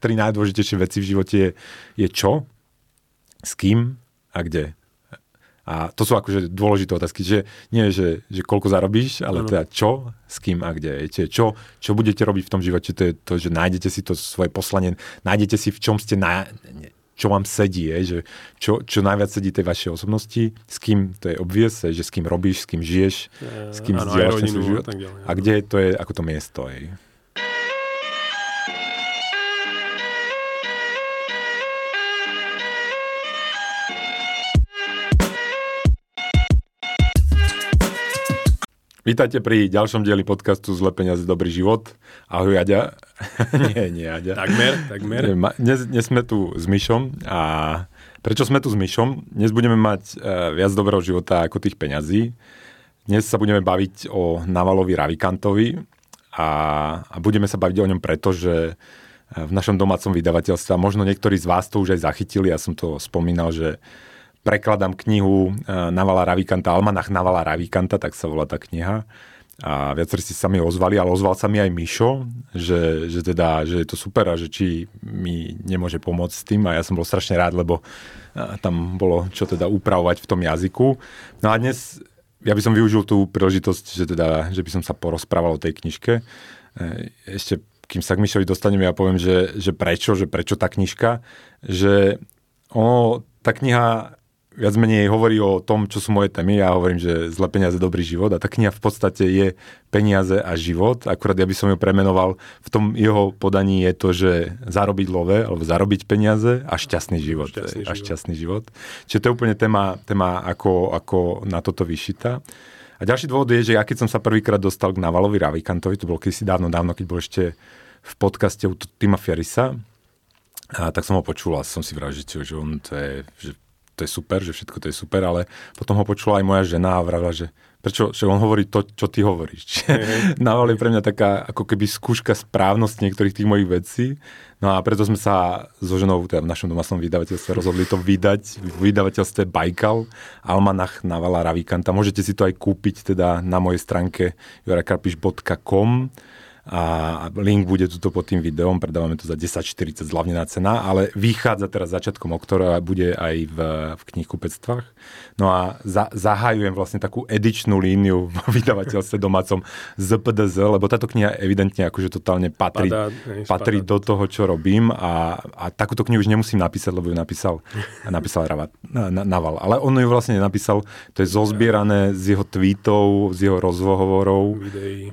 Tri najdôležitejšie veci v živote je, je čo, s kým a kde. A to sú akože dôležité otázky, že nie, že, že koľko zarobíš, ale ano. teda čo, s kým a kde. Viete, čo, čo budete robiť v tom živote, to je to, že nájdete si to svoje poslanie, nájdete si v čom ste na, čo vám sedí, je, že čo, čo najviac sedí tej vašej osobnosti, s kým, to je obvious, je, že s kým robíš, s kým žiješ, s kým zdieľaš svoj život. A, a kde to je ako to miesto. Je. Vítajte pri ďalšom dieli podcastu Zle peniaze, dobrý život. Ahoj, Aďa. nie, nie, Aďa. Takmer, takmer. Dnes, dnes sme tu s Myšom a prečo sme tu s Myšom? Dnes budeme mať uh, viac dobrého života ako tých peňazí. Dnes sa budeme baviť o Navalovi Ravikantovi a, a budeme sa baviť o ňom preto, že v našom domácom vydavateľstve, možno niektorí z vás to už aj zachytili, ja som to spomínal, že prekladám knihu eh, Navala Ravikanta, Almanach Navala Ravikanta, tak sa volá tá kniha. A viacerí si sa mi ozvali, ale ozval sa mi aj Mišo, že, že, teda, že je to super a že či mi nemôže pomôcť s tým. A ja som bol strašne rád, lebo eh, tam bolo čo teda upravovať v tom jazyku. No a dnes ja by som využil tú príležitosť, že, teda, že by som sa porozprával o tej knižke. Eh, ešte kým sa k Mišovi dostaneme, ja poviem, že, že prečo, že prečo tá knižka, že ono, tá kniha viac menej hovorí o tom, čo sú moje témy. Ja hovorím, že zle peniaze, dobrý život. A tá kniha v podstate je peniaze a život. Akurát ja by som ju premenoval. V tom jeho podaní je to, že zarobiť love, alebo zarobiť peniaze a šťastný život. Šťastný a šťastný život. Čiže to je úplne téma, téma ako, ako na toto vyšita. A ďalší dôvod je, že ja keď som sa prvýkrát dostal k Navalovi Ravikantovi, to bolo kedysi dávno, dávno, keď bol ešte v podcaste u Tima Ferisa, a tak som ho počul a som si vral, že, že on to je, že to je super, že všetko to je super, ale potom ho počula aj moja žena a vravila, že prečo, že on hovorí to, čo ty hovoríš. Mm-hmm. Nával je pre mňa taká ako keby skúška správnosti niektorých tých mojich vecí. No a preto sme sa so ženou teda v našom domácnom vydavateľstve rozhodli to vydať v vydavateľstve Baikal, Almanach Navala Ravikanta. Môžete si to aj kúpiť teda na mojej stránke jurakarpiš.com a link bude tuto pod tým videom, predávame to za 10,40 zľavnená cena, ale vychádza teraz začiatkom októbra a bude aj v, v knihkupectvách. No a za, zahajujem vlastne takú edičnú líniu v vydavateľstve domácom z PDZ, lebo táto kniha evidentne akože totálne patrí, Padá, ne, patrí do toho, čo robím a, a takúto knihu už nemusím napísať, lebo ju napísal, napísal Ravat, na, na, Naval. Ale on ju vlastne nenapísal, to je zozbierané z jeho tweetov, z jeho rozhovorov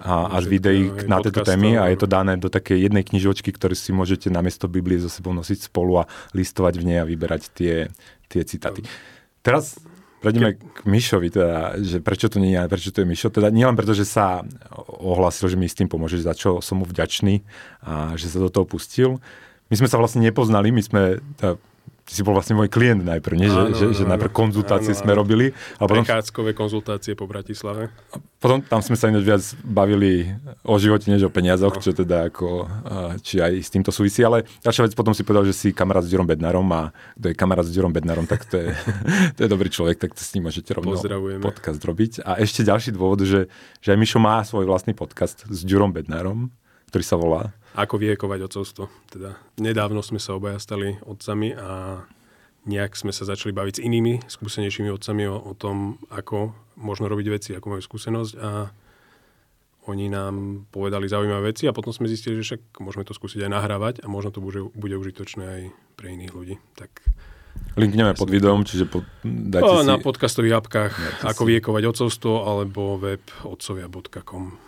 a, a z videí na tejto témy a je to dané do takej jednej knižočky, ktorú si môžete namiesto Biblie so sebou nosiť spolu a listovať v nej a vyberať tie, tie citáty. Teraz prejdeme k Mišovi, teda, že prečo to nie je, prečo to je Mišo. Teda nielen preto, že sa ohlasil, že mi s tým pomôže, za čo som mu vďačný a že sa do toho pustil. My sme sa vlastne nepoznali, my sme, teda, ty si bol vlastne môj klient najprv, nie? Áno, že, že, že najprv konzultácie áno, sme áno. robili. A potom, Prechádzkové konzultácie po Bratislave. Potom tam sme sa ináč viac bavili o živote, než o peniazoch, no. čo teda ako, či aj s týmto súvisí, ale ďalšia vec potom si povedal, že si kamarát s Ďurom Bednarom a kto je kamarát s Ďurom Bednarom, tak to je, to je dobrý človek, tak to s ním môžete rovno podcast robiť. A ešte ďalší dôvod, že, že aj Mišo má svoj vlastný podcast s Ďurom Bednarom, ktorý sa volá ako vyjekovať otcovstvo. Teda nedávno sme sa obaja stali otcami a nejak sme sa začali baviť s inými skúsenejšími otcami o, o tom, ako možno robiť veci, ako majú skúsenosť a oni nám povedali zaujímavé veci a potom sme zistili, že však môžeme to skúsiť aj nahrávať a možno to bude, bude užitočné aj pre iných ľudí. Tak Linkneme pod videom, čiže po, dajte o, si... Na podcastových apkách, ako si... viekovať otcovstvo, alebo web otcovia.com.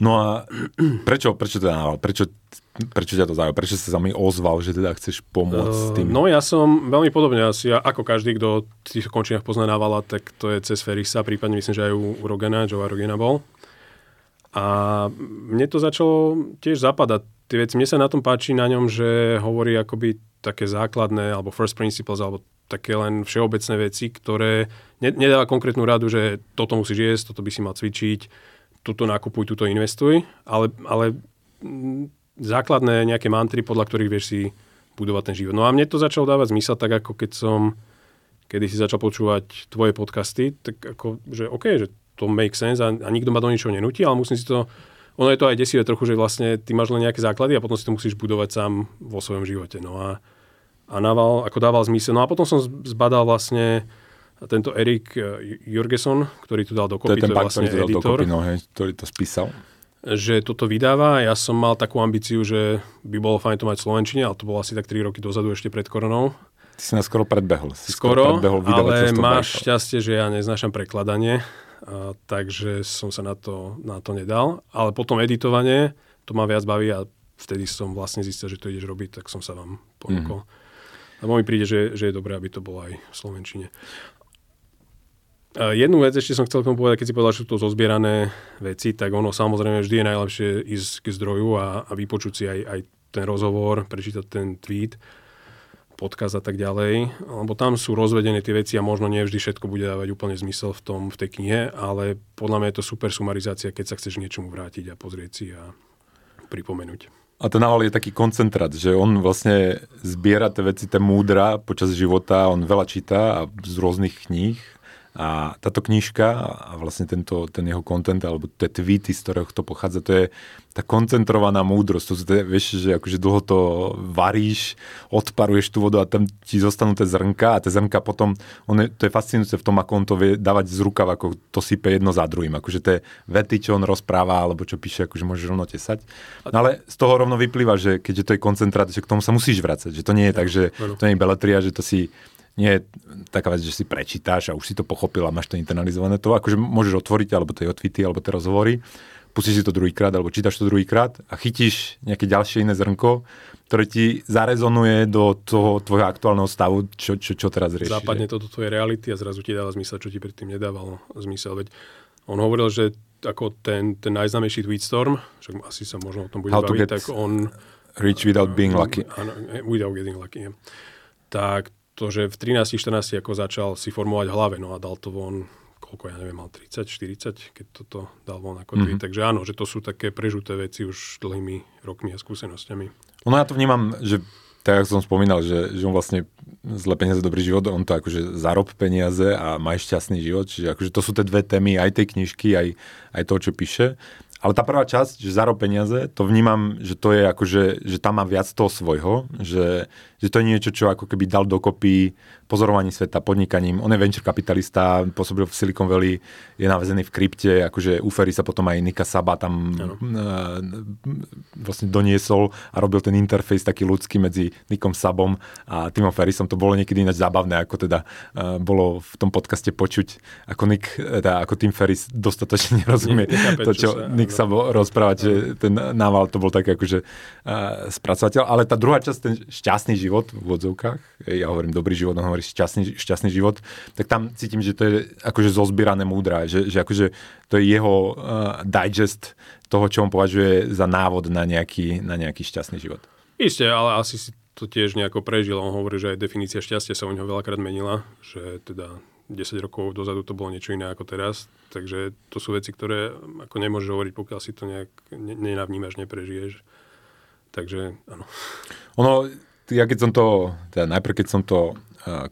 No a prečo, prečo teda, prečo, prečo ťa to zaujíma? Prečo si sa mi ozval, že teda chceš pomôcť s tým? No ja som veľmi podobne asi, ako každý, kto v tých končinách pozná Navala, tak to je cez Ferisa, prípadne myslím, že aj u Rogena, Joe Rogena bol. A mne to začalo tiež zapadať. Tie veci, mne sa na tom páči na ňom, že hovorí akoby také základné, alebo first principles, alebo také len všeobecné veci, ktoré nedáva konkrétnu radu, že toto musíš jesť, toto by si mal cvičiť, tuto nakupuj, tuto investuj, ale, ale základné nejaké mantry, podľa ktorých vieš si budovať ten život. No a mne to začalo dávať zmysel, tak ako keď som kedy si začal počúvať tvoje podcasty, tak ako, že OK, že to make sense a, a nikto ma do ničoho nenutí, ale musím si to ono je to aj desivé trochu, že vlastne ty máš len nejaké základy a potom si to musíš budovať sám vo svojom živote. No a, a Naval, ako dával zmysel. No a potom som zbadal vlastne tento Erik eh, Jurgeson, ktorý to dal dokopy, to je, ten to je vlastne ktorý editor. Dokopy, no, hej, ktorý to spísal. Že toto vydáva. Ja som mal takú ambíciu, že by bolo fajn to mať v Slovenčine, ale to bolo asi tak 3 roky dozadu ešte pred koronou. Ty si nás skoro predbehol. Si skoro, skoro predbehol ale máš šťastie, že ja neznášam prekladanie, a, takže som sa na to, na to nedal. Ale potom editovanie, to ma viac baví a vtedy som vlastne zistil, že to ideš robiť, tak som sa vám ponúkol. Mm-hmm. Lebo mi príde, že, že je dobré, aby to bolo aj v Slovenčine. Jednu vec ešte som chcel povedať, keď si povedal, že sú to zozbierané veci, tak ono samozrejme vždy je najlepšie ísť k zdroju a, a vypočuť si aj, aj ten rozhovor, prečítať ten tweet, podcast a tak ďalej, lebo tam sú rozvedené tie veci a možno nie vždy všetko bude dávať úplne zmysel v, tom, v tej knihe, ale podľa mňa je to super sumarizácia, keď sa chceš niečomu vrátiť a pozrieť si a pripomenúť. A ten Naval je taký koncentrát, že on vlastne zbiera tie veci, tie múdra počas života, on veľa číta a z rôznych kníh a táto knižka a vlastne tento, ten jeho kontent alebo tie tweety, z ktorého to pochádza, to je tá koncentrovaná múdrosť. To, je, vieš, že akože dlho to varíš, odparuješ tú vodu a tam ti zostanú tie zrnka a tie zrnka potom, on je, to je fascinujúce v tom, ako on to vie dávať z rukav, ako to sype jedno za druhým. Akože tie vety, čo on rozpráva alebo čo píše, akože môžeš rovno tesať. No ale z toho rovno vyplýva, že keďže to je koncentrát, že k tomu sa musíš vrácať. Že to nie je tak, že to nie je beletria, že to si nie je taká vec, že si prečítáš a už si to pochopil a máš to internalizované. To akože môžeš otvoriť, alebo tie otvity, alebo tie rozhovory, pustíš si to druhýkrát, alebo čítaš to druhýkrát a chytíš nejaké ďalšie iné zrnko, ktoré ti zarezonuje do toho tvojho aktuálneho stavu, čo, čo, čo teraz riešiš. Západne to do tvojej reality a zrazu ti dáva zmysel, čo ti predtým nedávalo zmysel. Veď on hovoril, že ako ten, ten najznámejší Tweetstorm, však asi sa možno o tom bude baviť, tak on... Rich without being lucky. Áno, without getting lucky. Tak to, že v 13-14 ako začal si formovať hlave, no a dal to von koľko, ja neviem, mal 30, 40, keď toto dal von ako. Mm-hmm. Takže áno, že to sú také prežuté veci už dlhými rokmi a skúsenosťami. Ono ja to vnímam, že tak ako som spomínal, že, že on vlastne zle peniaze, dobrý život, on to akože zarob peniaze a má šťastný život, čiže akože to sú tie dve témy aj tej knižky, aj, aj toho, čo píše. Ale tá prvá časť, že zarob peniaze, to vnímam, že to je akože, že tam má viac toho svojho, že, že to je niečo, čo ako keby dal dokopy pozorovaní sveta, podnikaním. On je venture kapitalista, pôsobil v Silicon Valley, je navezený v krypte, akože uferí sa potom aj Nika Saba tam ano. vlastne doniesol a robil ten interfejs taký ľudský medzi Nikom Sabom a Timom Ferrisom. To bolo niekedy ináč zábavné, ako teda bolo v tom podcaste počuť, ako Nick, teda ako Tim Ferris dostatočne nerozumie ne, to, čo, čo Nick Sabo rozprávať, že ten nával to bol tak akože spracovateľ. Ale tá druhá časť, ten šťastný život v úvodzovkách, ja hovorím dobrý život, on hovorí hovoríš šťastný, šťastný život, tak tam cítim, že to je akože zozbierané múdra, že, že akože to je jeho uh, digest toho, čo on považuje za návod na nejaký, na nejaký šťastný život. Isté, ale asi si to tiež nejako prežil. On hovorí, že aj definícia šťastia sa u neho veľakrát menila, že teda 10 rokov dozadu to bolo niečo iné ako teraz. Takže to sú veci, ktoré ako nemôžeš hovoriť, pokiaľ si to nejak nenavnímaš, neprežiješ. Takže áno. Ono, ja keď som to, teda najprv keď som to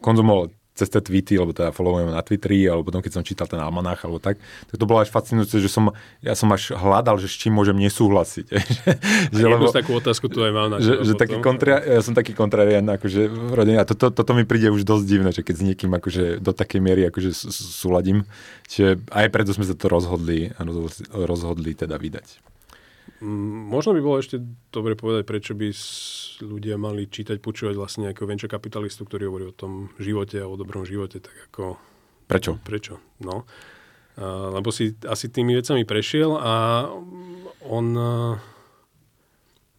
konzumoval cez tie tweety, alebo teda followujem na Twitteri, alebo potom keď som čítal ten almanách, alebo tak, tak to bolo až fascinujúce, že som, ja som až hľadal, že s čím môžem nesúhlasiť. že, lebo, takú otázku tu aj mám na že, že taký kontra, ja som taký kontrarian, akože v rodine, a toto, to, toto mi príde už dosť divné, že keď s niekým akože do takej miery akože súladím, čiže aj preto sme sa to rozhodli, rozhodli, rozhodli teda vydať. Možno by bolo ešte dobre povedať, prečo by ľudia mali čítať, počúvať vlastne nejakého venture kapitalistu, ktorý hovorí o tom živote a o dobrom živote, tak ako... Prečo? Prečo, no. A, lebo si asi tými vecami prešiel a on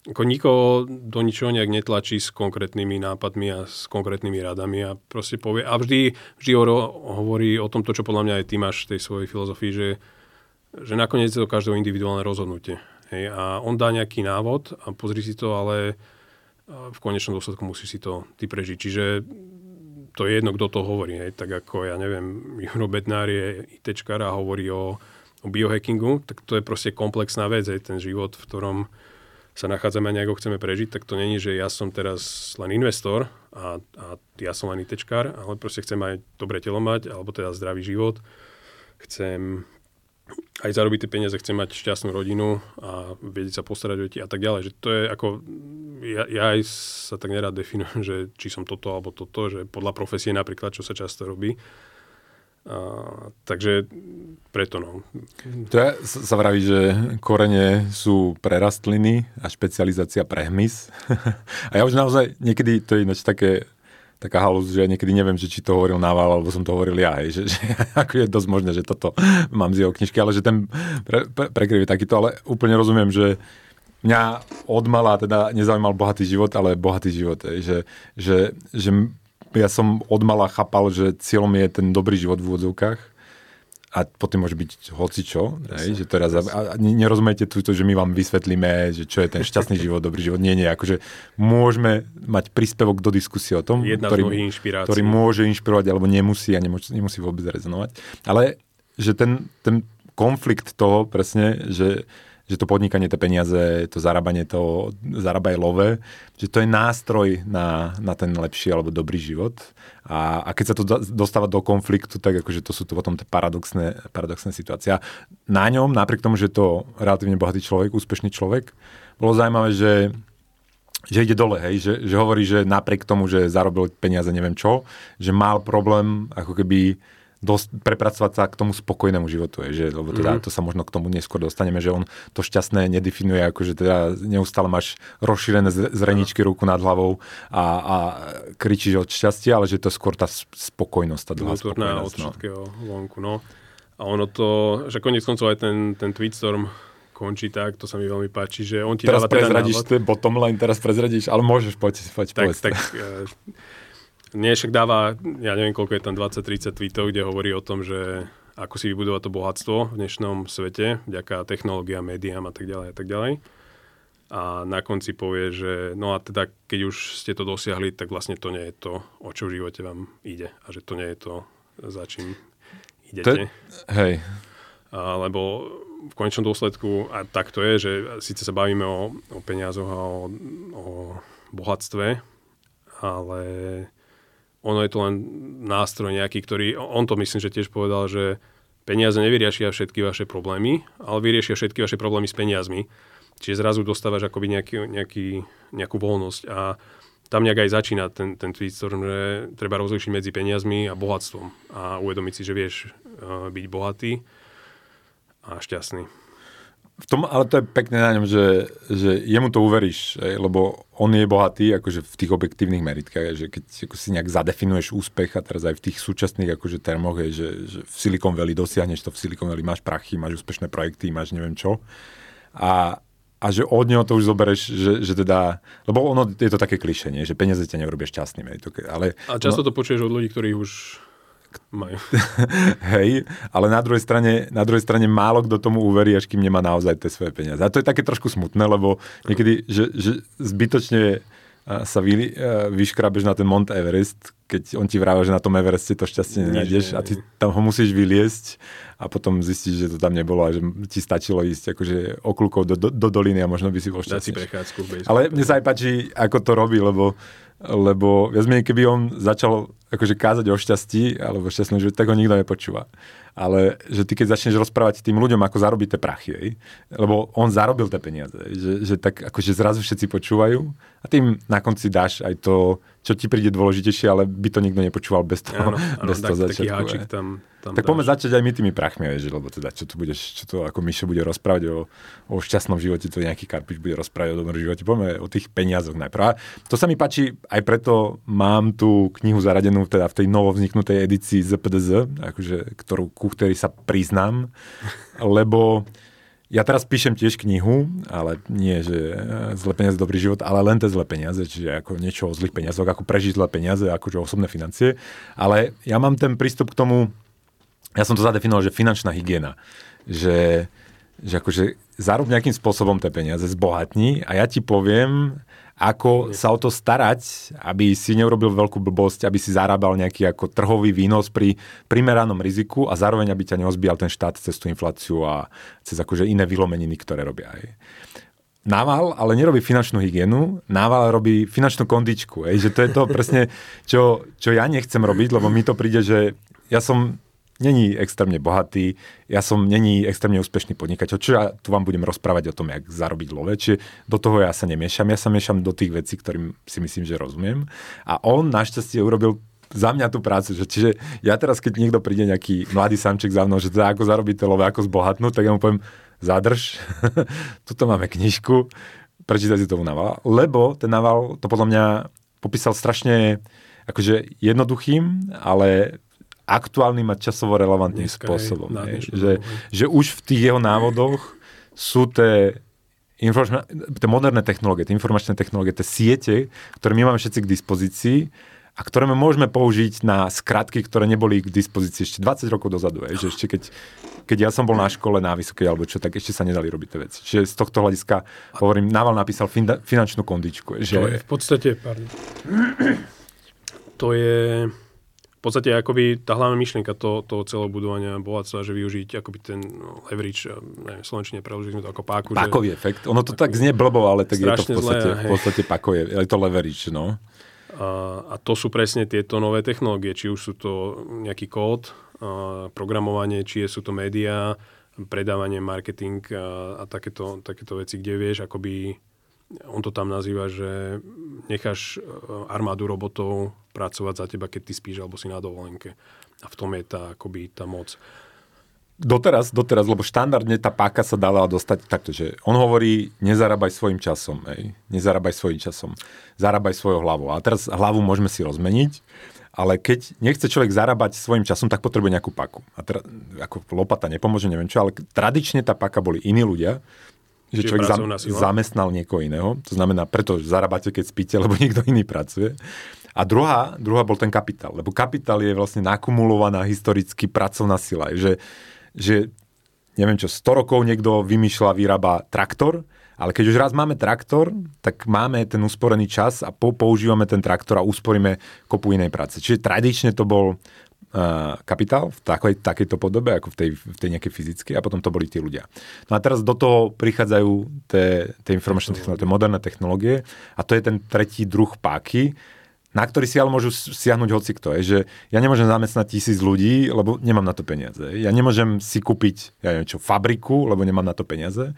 ako nikoho do ničoho nejak netlačí s konkrétnymi nápadmi a s konkrétnymi radami a proste povie, a vždy, vždy hovorí o tom, to, čo podľa mňa aj ty máš v tej svojej filozofii, že, že nakoniec je to každého individuálne rozhodnutie. Hej, a on dá nejaký návod a pozri si to, ale v konečnom dôsledku musí si to ty prežiť. Čiže to je jedno, kto to hovorí. Hej. Tak ako, ja neviem, Juro Bednár je ITčkar a hovorí o, o biohackingu, tak to je proste komplexná vec. Hej. Ten život, v ktorom sa nachádzame a nejako chceme prežiť, tak to není, že ja som teraz len investor a, a ja som len ITčkar, ale proste chcem aj dobré telo mať, alebo teda zdravý život. Chcem aj zarobiť tie peniaze, chce mať šťastnú rodinu a vedieť sa postarať o deti a tak ďalej. Že to je ako, ja, ja aj sa tak nerád definujem, že či som toto alebo toto, že podľa profesie napríklad, čo sa často robí. A, takže preto no. Je, sa vraví, že korene sú pre rastliny a špecializácia pre hmyz. a ja už naozaj niekedy, to je ináč také taká halus, že niekedy neviem, že či to hovoril Nával, alebo som to hovoril ja, hej, že, že ako je dosť možné, že toto mám z jeho knižky, ale že ten pre, pre, prekryv je takýto, ale úplne rozumiem, že mňa odmala teda nezaujímal bohatý život, ale bohatý život, hej, že, že, že ja som odmala chápal, že cieľom je ten dobrý život v úvodzovkách a potom môže byť hocičo, hej, že teraz, a nerozumiete tu, že my vám vysvetlíme, že čo je ten šťastný život, dobrý život. Nie, nie, akože môžeme mať príspevok do diskusie o tom, Jedna ktorý, ktorý môže inšpirovať, alebo nemusí a nemusí, nemusí vôbec rezonovať. Ale že ten, ten konflikt toho presne, že že to podnikanie, tie peniaze, to zarábanie, to zarábaj love, že to je nástroj na, na ten lepší alebo dobrý život. A, a keď sa to dostáva do konfliktu, tak akože to sú to potom tie paradoxné, paradoxné situácie. Na ňom, napriek tomu, že to relatívne bohatý človek, úspešný človek, bolo zaujímavé, že že ide dole, hej, že, že hovorí, že napriek tomu, že zarobil peniaze neviem čo, že mal problém ako keby dosť, prepracovať sa k tomu spokojnému životu, je, že, lebo teda mm-hmm. to sa možno k tomu neskôr dostaneme, že on to šťastné nedefinuje, ako že teda neustále máš rozšírené zreničky ruku nad hlavou a, a kričíš od šťastia, ale že to je skôr tá spokojnosť, tá dlhá spokojnosť. od no. vonku, no. A ono to, že konec koncov aj ten, ten tweetstorm končí tak, to sa mi veľmi páči, že on ti teraz dáva teda prezradíš, to je bottom line, teraz prezradíš, ale môžeš, poď, poď, tak, povedz. Tak, nie, však dáva, ja neviem, koľko je tam 20-30 tweetov, kde hovorí o tom, že ako si vybudovať to bohatstvo v dnešnom svete, vďaka technológiám, médiám a tak ďalej a tak ďalej. A na konci povie, že no a teda keď už ste to dosiahli, tak vlastne to nie je to, o čo v živote vám ide. A že to nie je to, za čím idete. To, hej. A, lebo v konečnom dôsledku, a tak to je, že síce sa bavíme o, o peniazoch a o, o bohatstve, ale ono je to len nástroj nejaký, ktorý, on to myslím, že tiež povedal, že peniaze nevyriešia všetky vaše problémy, ale vyriešia všetky vaše problémy s peniazmi. Čiže zrazu dostávaš akoby nejaký, nejaký, nejakú voľnosť a tam nejak aj začína ten, ten tweet, že treba rozlišiť medzi peniazmi a bohatstvom a uvedomiť si, že vieš uh, byť bohatý a šťastný v tom, ale to je pekné na ňom, že, že jemu to uveríš, lebo on je bohatý akože v tých objektívnych meritkách, že keď ako si nejak zadefinuješ úspech a teraz aj v tých súčasných akože termoch, je, že, že v Silicon Valley dosiahneš to, v Silicon Valley máš prachy, máš úspešné projekty, máš neviem čo. A, a že od neho to už zobereš, že, že teda, lebo ono je to také klišenie, že peniaze ťa neurobia šťastným. Ale, a často no, to počuješ od ľudí, ktorí už majú. Hej, ale na druhej, strane, na druhej strane málo kto tomu uverí, až kým nemá naozaj tie svoje peniaze. A to je také trošku smutné, lebo niekedy, že, že zbytočne sa vy, vyškrabeš na ten Mont Everest, keď on ti vráva, že na tom Evereste to šťastie nenájdeš a ty tam ho musíš vyliesť a potom zistíš, že to tam nebolo a že ti stačilo ísť akože okľukov do, do, do doliny a možno by si bol šťastný. Ale mne sa aj páči, ako to robí, lebo lebo viac menej, keby on začal akože kázať o šťastí alebo šťastnom živote, tak ho nikto nepočúva. Ale že ty keď začneš rozprávať tým ľuďom, ako zarobiť tie prachy, ej, lebo on zarobil tie peniaze, že, že tak akože zrazu všetci počúvajú a tým na konci dáš aj to, čo ti príde dôležitejšie, ale by to nikto nepočúval bez toho, ano, ano, bez toho tak, začiatku. Taký tam, tam tak poďme začať aj my tými prachmi, vieš, lebo teda čo tu budeš, čo to ako Mišo bude rozprávať o, o šťastnom živote, to nejaký Karpič bude rozprávať o dobrom živote. Poďme o tých peniazoch najprv. A to sa mi páči, aj preto mám tú knihu zaradenú teda v tej novovzniknutej edícii ZPDZ, akože, ktorú, ku ktorej sa priznám, lebo ja teraz píšem tiež knihu, ale nie, že e, zlé peniaze, dobrý život, ale len tie zlé peniaze, čiže ako niečo o zlých peniazoch, ako prežiť zlé peniaze, akože osobné financie. Ale ja mám ten prístup k tomu, ja som to zadefinoval, že finančná hygiena. Že, že akože zarob nejakým spôsobom tie peniaze, zbohatní a ja ti poviem, ako sa o to starať, aby si neurobil veľkú blbosť, aby si zarábal nejaký ako trhový výnos pri primeranom riziku a zároveň, aby ťa neozbíjal ten štát cez tú infláciu a cez akože iné vylomeniny, ktoré robia. Aj. Nával ale nerobí finančnú hygienu, Nával robí finančnú kondičku. Aj, že to je to presne, čo, čo ja nechcem robiť, lebo mi to príde, že ja som není extrémne bohatý, ja som není extrémne úspešný podnikateľ, čo ja tu vám budem rozprávať o tom, jak zarobiť love, čiže do toho ja sa nemiešam, ja sa miešam do tých vecí, ktorým si myslím, že rozumiem. A on našťastie urobil za mňa tú prácu. Že, čiže ja teraz, keď niekto príde nejaký mladý samček za mnou, že teda ako zarobiť to love, ako zbohatnúť, tak ja mu poviem, zadrž, tuto máme knižku, prečítaj si tomu naval. Lebo ten naval to podľa mňa popísal strašne akože jednoduchým, ale aktuálnym a časovo relevantným Dneska spôsobom. Je, že, že už v tých jeho návodoch sú tie tie moderné technológie, tie informačné technológie, tie siete, ktoré my máme všetci k dispozícii a ktoré my môžeme použiť na skratky, ktoré neboli k dispozícii ešte 20 rokov dozadu. Je, že ešte keď, keď ja som bol na škole na vysokej alebo čo, tak ešte sa nedali robiť tie veci. Čiže z tohto hľadiska, hovorím, Naval napísal fin, finančnú kondičku. Že... To je v podstate, pardon, to je v podstate akoby tá hlavná myšlienka toho, toho celého budovania bohatstva, že využiť akoby ten no, leverage, neviem, slovenčine preložili sme to ako páku. Pákový že, efekt. Ono to tak znie blbo, ale tak je to v podstate, zlé, v podstate pákové. Je to leverage, no. A, a to sú presne tieto nové technológie, či už sú to nejaký kód, a programovanie, či sú to médiá, predávanie, marketing a, a takéto, takéto veci, kde vieš akoby on to tam nazýva, že necháš e, armádu robotov pracovať za teba, keď ty spíš alebo si na dovolenke. A v tom je tá, akoby, tá moc. Doteraz, doteraz, lebo štandardne tá páka sa dala dostať takto, že on hovorí, nezarábaj svojim časom, ej, nezarábaj svojim časom, zarábaj svojou hlavou. A teraz hlavu môžeme si rozmeniť, ale keď nechce človek zarábať svojim časom, tak potrebuje nejakú paku. A teraz, ako lopata nepomôže, neviem čo, ale tradične tá paka boli iní ľudia, že človek zam, zamestnal niekoho iného. To znamená, preto zarábate, keď spíte, lebo niekto iný pracuje. A druhá, druhá bol ten kapitál. Lebo kapitál je vlastne nakumulovaná historicky pracovná sila. Že, že neviem čo, 100 rokov niekto vymýšľa, vyrába traktor, ale keď už raz máme traktor, tak máme ten usporený čas a používame ten traktor a usporíme kopu inej práce. Čiže tradične to bol kapitál v takej, takejto podobe, ako v tej, v tej nejakej fyzickej a potom to boli tí ľudia. No a teraz do toho prichádzajú tie, tie informačné technológie, moderné technológie a to je ten tretí druh páky, na ktorý si ale môžu siahnuť hoci kto. Je, že ja nemôžem zamestnať tisíc ľudí, lebo nemám na to peniaze. Ja nemôžem si kúpiť, ja neviem čo, fabriku, lebo nemám na to peniaze.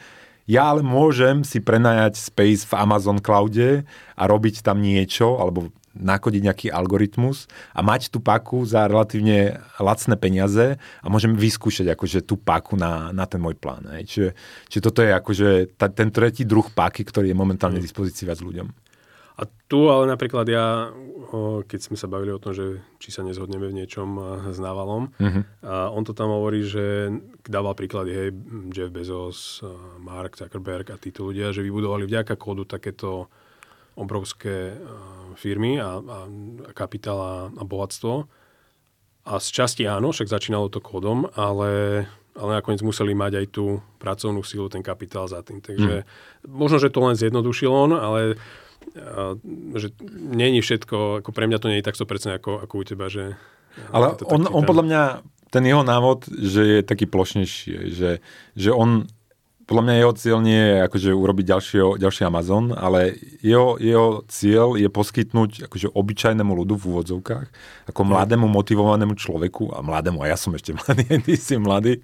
Ja ale môžem si prenajať space v Amazon cloude a robiť tam niečo, alebo nakodiť nejaký algoritmus a mať tú paku za relatívne lacné peniaze a môžem vyskúšať akože tú paku na, na ten môj plán. Hej. Čiže, čiže toto je akože ta, ten tretí druh paky, ktorý je momentálne v dispozícii viac ľuďom. A tu ale napríklad ja, keď sme sa bavili o tom, že či sa nezhodneme v niečom s Navalom, uh-huh. a on to tam hovorí, že dával príklady, hej, Jeff Bezos, Mark Zuckerberg a títo ľudia, že vybudovali vďaka kódu takéto obrovské firmy a, a kapitál a, a bohatstvo. A z časti áno, však začínalo to kódom, ale, ale nakoniec museli mať aj tú pracovnú sílu, ten kapitál za tým. Takže hmm. možno, že to len zjednodušil on, ale a, že není všetko, ako pre mňa to nie je tak 100% ako, ako u teba, že... Ale on, on podľa mňa, ten jeho návod, že je taký plošnejší, že, že on podľa mňa jeho cieľ nie je akože urobiť ďalší, ďalší Amazon, ale jeho, jeho cieľ je poskytnúť akože obyčajnému ľudu v úvodzovkách, ako mladému motivovanému človeku, a mladému, a ja som ešte mladý, ty si mladý,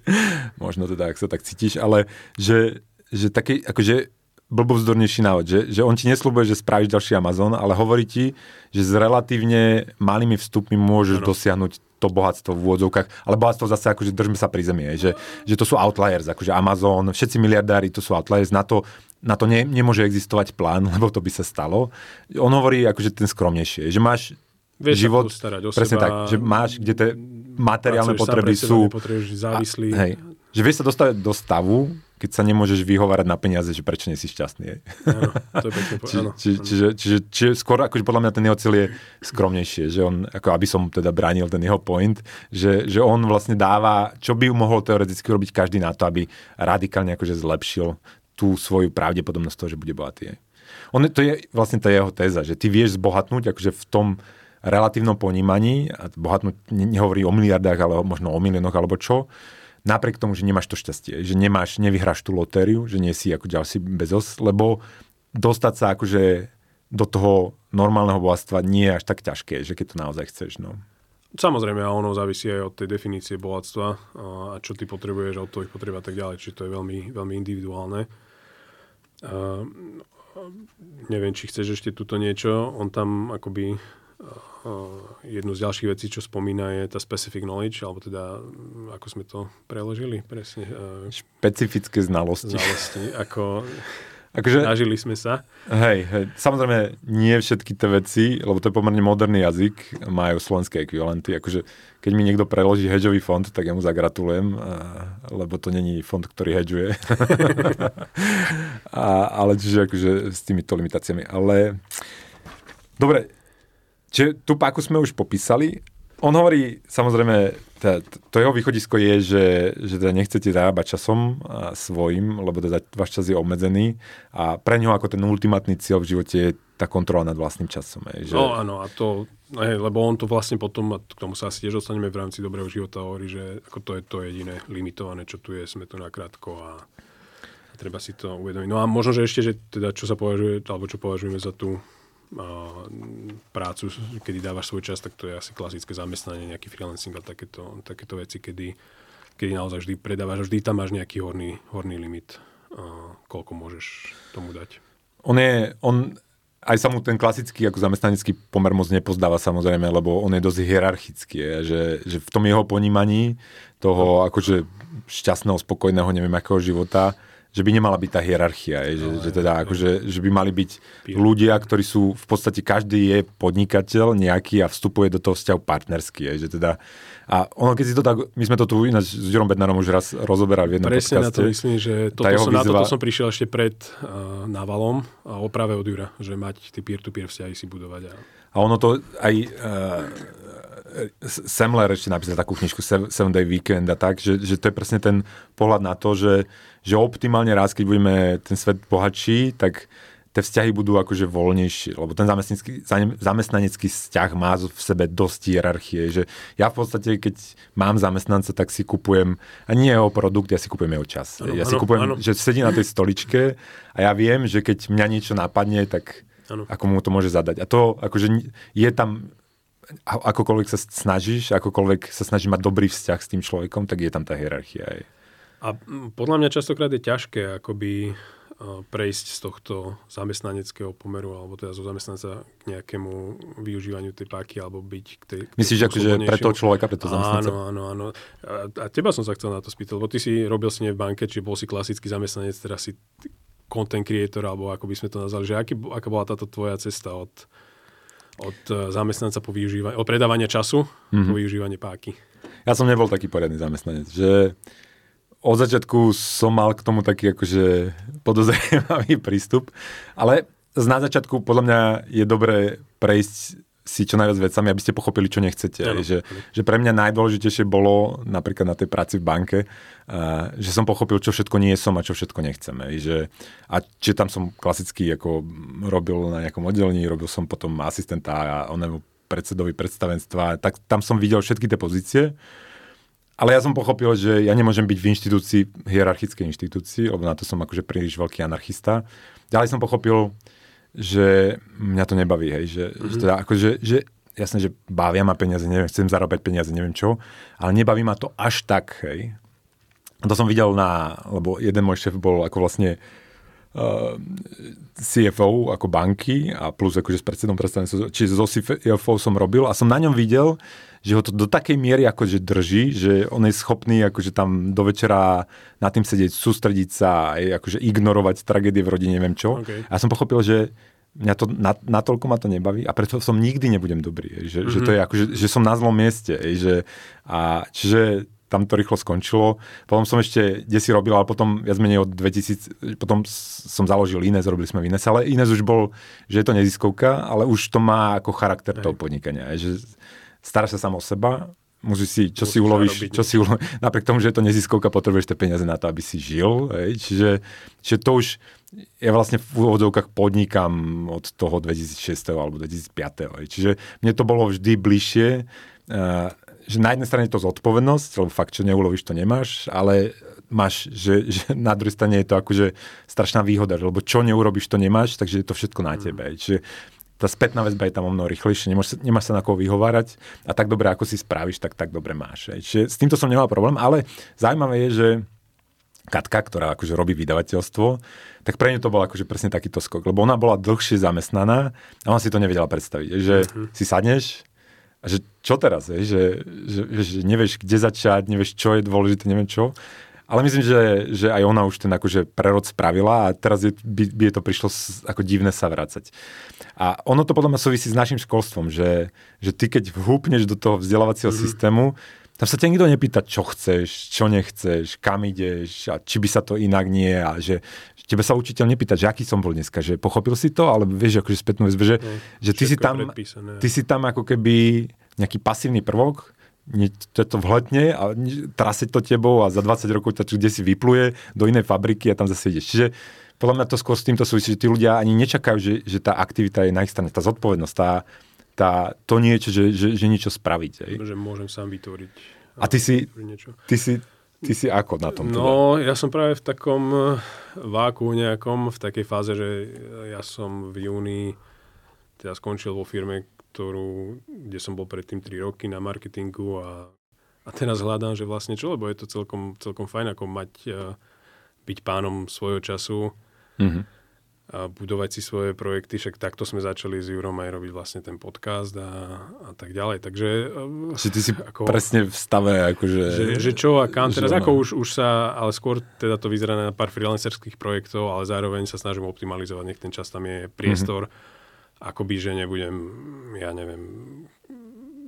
možno teda, ak sa tak cítiš, ale že, že taký, akože blbovzdornejší návod, že, že on ti neslúbuje, že spravíš ďalší Amazon, ale hovorí ti, že s relatívne malými vstupmi môžeš ano. dosiahnuť to bohatstvo v úvodzovkách, ale bohatstvo zase akože držme sa pri zemi, že, že to sú outliers, akože Amazon, všetci miliardári to sú outliers, na to, na to ne, nemôže existovať plán, lebo to by sa stalo. On hovorí akože ten skromnejšie, že máš Vieš život, starať o presne seba, tak, že máš, kde tie materiálne potreby sú... A, hej, že vieš sa dostať do stavu, keď sa nemôžeš vyhovárať na peniaze, že prečo nie si šťastný. Áno, to je pekne či, či, čiže, čiže, čiže skôr akože podľa mňa ten jeho cieľ je skromnejšie, že on, ako aby som teda bránil ten jeho point, že, že on vlastne dáva, čo by mohol teoreticky robiť každý na to, aby radikálne akože zlepšil tú svoju pravdepodobnosť toho, že bude bohatý. On, to je vlastne tá jeho téza, že ty vieš zbohatnúť akože v tom relatívnom ponímaní, a bohatnúť nehovorí o miliardách, ale možno o miliónoch alebo čo, napriek tomu, že nemáš to šťastie, že nemáš, nevyhráš tú lotériu, že nie si ako ďalší bezos, lebo dostať sa akože do toho normálneho bohatstva nie je až tak ťažké, že keď to naozaj chceš. No. Samozrejme, a ono závisí aj od tej definície bohatstva a čo ty potrebuješ, od tvojich potreb a tak ďalej, čiže to je veľmi, veľmi individuálne. Uh, neviem, či chceš ešte tuto niečo. On tam akoby jednu z ďalších vecí, čo spomína, je tá specific knowledge, alebo teda, ako sme to preložili presne. Špecifické znalosti. Znalosti, ako Akože, Nažili sme sa. Hej, hej, samozrejme nie všetky tie veci, lebo to je pomerne moderný jazyk, majú slovenské ekvivalenty. Akože, keď mi niekto preloží hedžový fond, tak ja mu zagratulujem, lebo to není fond, ktorý hedžuje. a, ale čiže akože s týmito limitáciami. Ale dobre, čiže tú páku sme už popísali. On hovorí, samozrejme, tá, to jeho východisko je, že, že teda nechcete zarábať časom svojim, lebo teda váš čas je obmedzený a pre ňoho ako ten ultimátny cieľ v živote je tá kontrola nad vlastným časom. Je, že... No áno, a to, hej, lebo on to vlastne potom, a k tomu sa asi tiež dostaneme v rámci dobrého života, hovorí, že ako to je to jediné limitované, čo tu je, sme tu nakrátko a treba si to uvedomiť. No a možno, že ešte, že teda čo sa považuje, alebo čo považujeme za tú prácu, kedy dávaš svoj čas, tak to je asi klasické zamestnanie, nejaký freelancing a takéto, takéto veci, kedy, kedy naozaj vždy predávaš, vždy tam máš nejaký horný, horný limit, koľko môžeš tomu dať. On je, on, aj sa mu ten klasický ako zamestnanecký pomer moc nepozdáva samozrejme, lebo on je dosť hierarchický, že, že v tom jeho ponímaní toho akože šťastného, spokojného, neviem akého života, že by nemala byť tá hierarchia, je, že, no, že teda akože, že by mali byť ľudia, ktorí sú v podstate každý je podnikateľ nejaký a vstupuje do toho vzťahu partnerský, je, že teda a ono, keď si to tak, my sme to tu ináč s Jurom Bednarom už raz rozoberali v jednom Presne podcaste. na to myslím, že toto som, výzva... na toto som prišiel ešte pred uh, návalom a oprave od Jura, že mať tie peer-to-peer vzťahy si budovať. A, a ono to aj uh, Semler ešte napísal takú knižku Seven Day Weekend a tak, že, že to je presne ten pohľad na to, že, že optimálne raz, keď budeme ten svet bohatší, tak tie vzťahy budú akože voľnejšie, lebo ten zamestnanecký, vzťah má v sebe dosť hierarchie, že ja v podstate, keď mám zamestnanca, tak si kupujem, a nie jeho produkt, ja si kupujem jeho čas. Ano, ja si ano, kupujem, ano. že sedí na tej stoličke a ja viem, že keď mňa niečo napadne, tak ano. ako mu to môže zadať. A to akože je tam akokoľvek sa snažíš, akokoľvek sa snažíš mať dobrý vzťah s tým človekom, tak je tam tá hierarchia aj. A podľa mňa častokrát je ťažké akoby prejsť z tohto zamestnaneckého pomeru alebo teda zo zamestnanca k nejakému využívaniu tej páky alebo byť k tej... K Myslíš, že pre toho človeka, pre toho zamestnanca? Áno, áno, áno. A, a teba som sa chcel na to spýtať, lebo ty si robil si nie v banke, či bol si klasický zamestnanec, teraz si content creator, alebo ako by sme to nazvali, že aký, aká bola táto tvoja cesta od, od e, zamestnanca po využívanie, od predávania času mm-hmm. po využívanie páky. Ja som nebol taký poriadny zamestnanec, že od začiatku som mal k tomu taký akože podozrejmavý prístup, ale na začiatku podľa mňa je dobré prejsť si čo najviac vecami, aby ste pochopili, čo nechcete. Ano, že, že pre mňa najdôležitejšie bolo napríklad na tej práci v banke, uh, že som pochopil, čo všetko nie som a čo všetko nechcem. Že, a či tam som klasicky ako robil na nejakom oddelení, robil som potom asistenta a onému predsedovi predstavenstva, tak tam som videl všetky tie pozície. Ale ja som pochopil, že ja nemôžem byť v inštitúcii, hierarchickej inštitúcii, lebo na to som akože príliš veľký anarchista. Ďalej som pochopil, že mňa to nebaví, hej, že, mm-hmm. že teda akože, že jasné, že bavia ma peniaze, neviem, chcem zarábať peniaze, neviem čo, ale nebaví ma to až tak, hej. A to som videl na, lebo jeden môj šéf bol ako vlastne uh, CFO ako banky a plus akože s predsedom predstavenstva, čiže zo CFO som robil a som na ňom videl, že ho to do takej miery akože drží, že on je schopný akože tam do večera na tým sedieť, sústrediť sa, aj akože ignorovať tragédie v rodine, neviem čo. Okay. A som pochopil, že mňa to natoľko ma to nebaví a preto som nikdy nebudem dobrý. Že, mm-hmm. že to je akože, že som na zlom mieste. Že, a, čiže tam to rýchlo skončilo. Potom som ešte kde si robil, ale potom viac menej od 2000, potom som založil Ines, robili sme v Ines, ale Ines už bol, že je to neziskovka, ale už to má ako charakter Hej. toho podnikania. Že staráš sa sám o seba, musíš si, čo Musíš si ulovíš, čo si ulovíš, napriek tomu, že je to neziskovka, potrebuješ tie peniaze na to, aby si žil, hej, čiže, čiže to už, ja vlastne v úvodovkách podnikám od toho 2006. alebo 2005. Hej, čiže mne to bolo vždy bližšie, uh, že na jednej strane je to zodpovednosť, lebo fakt, čo neulovíš, to nemáš, ale máš, že, že na druhej strane je to akože strašná výhoda, lebo čo neurobiš, to nemáš, takže je to všetko na mm. tebe. Čiže tá spätná väzba je tam o mnoho rýchlejšie, nemáš, nemáš sa na koho vyhovárať a tak dobre, ako si spravíš, tak tak dobre máš. Čiže s týmto som nemal problém, ale zaujímavé je, že Katka, ktorá akože robí vydavateľstvo, tak pre ňu to bol akože presne takýto skok, lebo ona bola dlhšie zamestnaná a ona si to nevedela predstaviť, že uh-huh. si sadneš a že čo teraz, je, že, že, že nevieš, kde začať, nevieš, čo je dôležité, neviem čo. Ale myslím, že, že aj ona už ten akože prerod spravila a teraz je, by, by je to prišlo ako divné sa vrácať. A ono to podľa mňa súvisí s našim školstvom, že, že ty keď vhúpneš do toho vzdelávacieho mm-hmm. systému, tam sa ťa nikto nepýta, čo chceš, čo nechceš, kam ideš a či by sa to inak nie a že tebe sa učiteľ nepýta, že aký som bol dneska, že pochopil si to, ale vieš, akože spätnú väzbu, že, no, že ty, si tam, ty si tam ako keby nejaký pasívny prvok, to, to vhletne a trase to tebou a za 20 rokov ťa kde si vypluje do inej fabriky a tam zase ideš. Čiže podľa mňa to skôr s týmto súvisí, že tí ľudia ani nečakajú, že, že tá aktivita je na ich strane, tá zodpovednosť, tá, tá, to niečo, že, že, že niečo spraviť. Hej. Že môžem sám vytvoriť. A ty si, niečo. ty si, ty si ako na tom? Teda? No, ja som práve v takom eh, váku nejakom, v takej fáze, že ja som v júni teda skončil vo firme, ktorú, kde som bol predtým 3 roky na marketingu a, a teraz hľadám, že vlastne čo, lebo je to celkom, celkom fajn ako mať, uh, byť pánom svojho času mm-hmm. a budovať si svoje projekty, však takto sme začali s Jurom aj robiť vlastne ten podcast a, a tak ďalej. Takže... Uh, ty si ako, presne v stave, akože... Že, že čo a kam teraz, ako už, už sa, ale skôr teda to vyzerá na pár freelancerských projektov, ale zároveň sa snažím optimalizovať, nech ten čas tam je priestor. Mm-hmm akoby, že nebudem, ja neviem,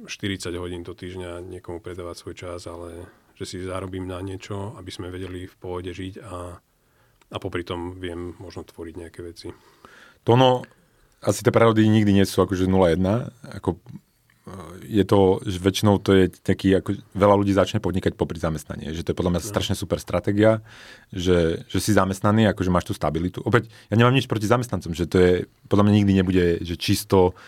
40 hodín do týždňa niekomu predávať svoj čas, ale že si zarobím na niečo, aby sme vedeli v pohode žiť a, a popri tom viem možno tvoriť nejaké veci. To no, asi tie prírody nikdy nie sú akože 0-1, ako je to, že väčšinou to je taký, ako veľa ľudí začne podnikať popri zamestnanie, že to je podľa mňa no. strašne super stratégia, že, že si zamestnaný, akože máš tú stabilitu. Opäť, ja nemám nič proti zamestnancom, že to je, podľa mňa nikdy nebude, že čisto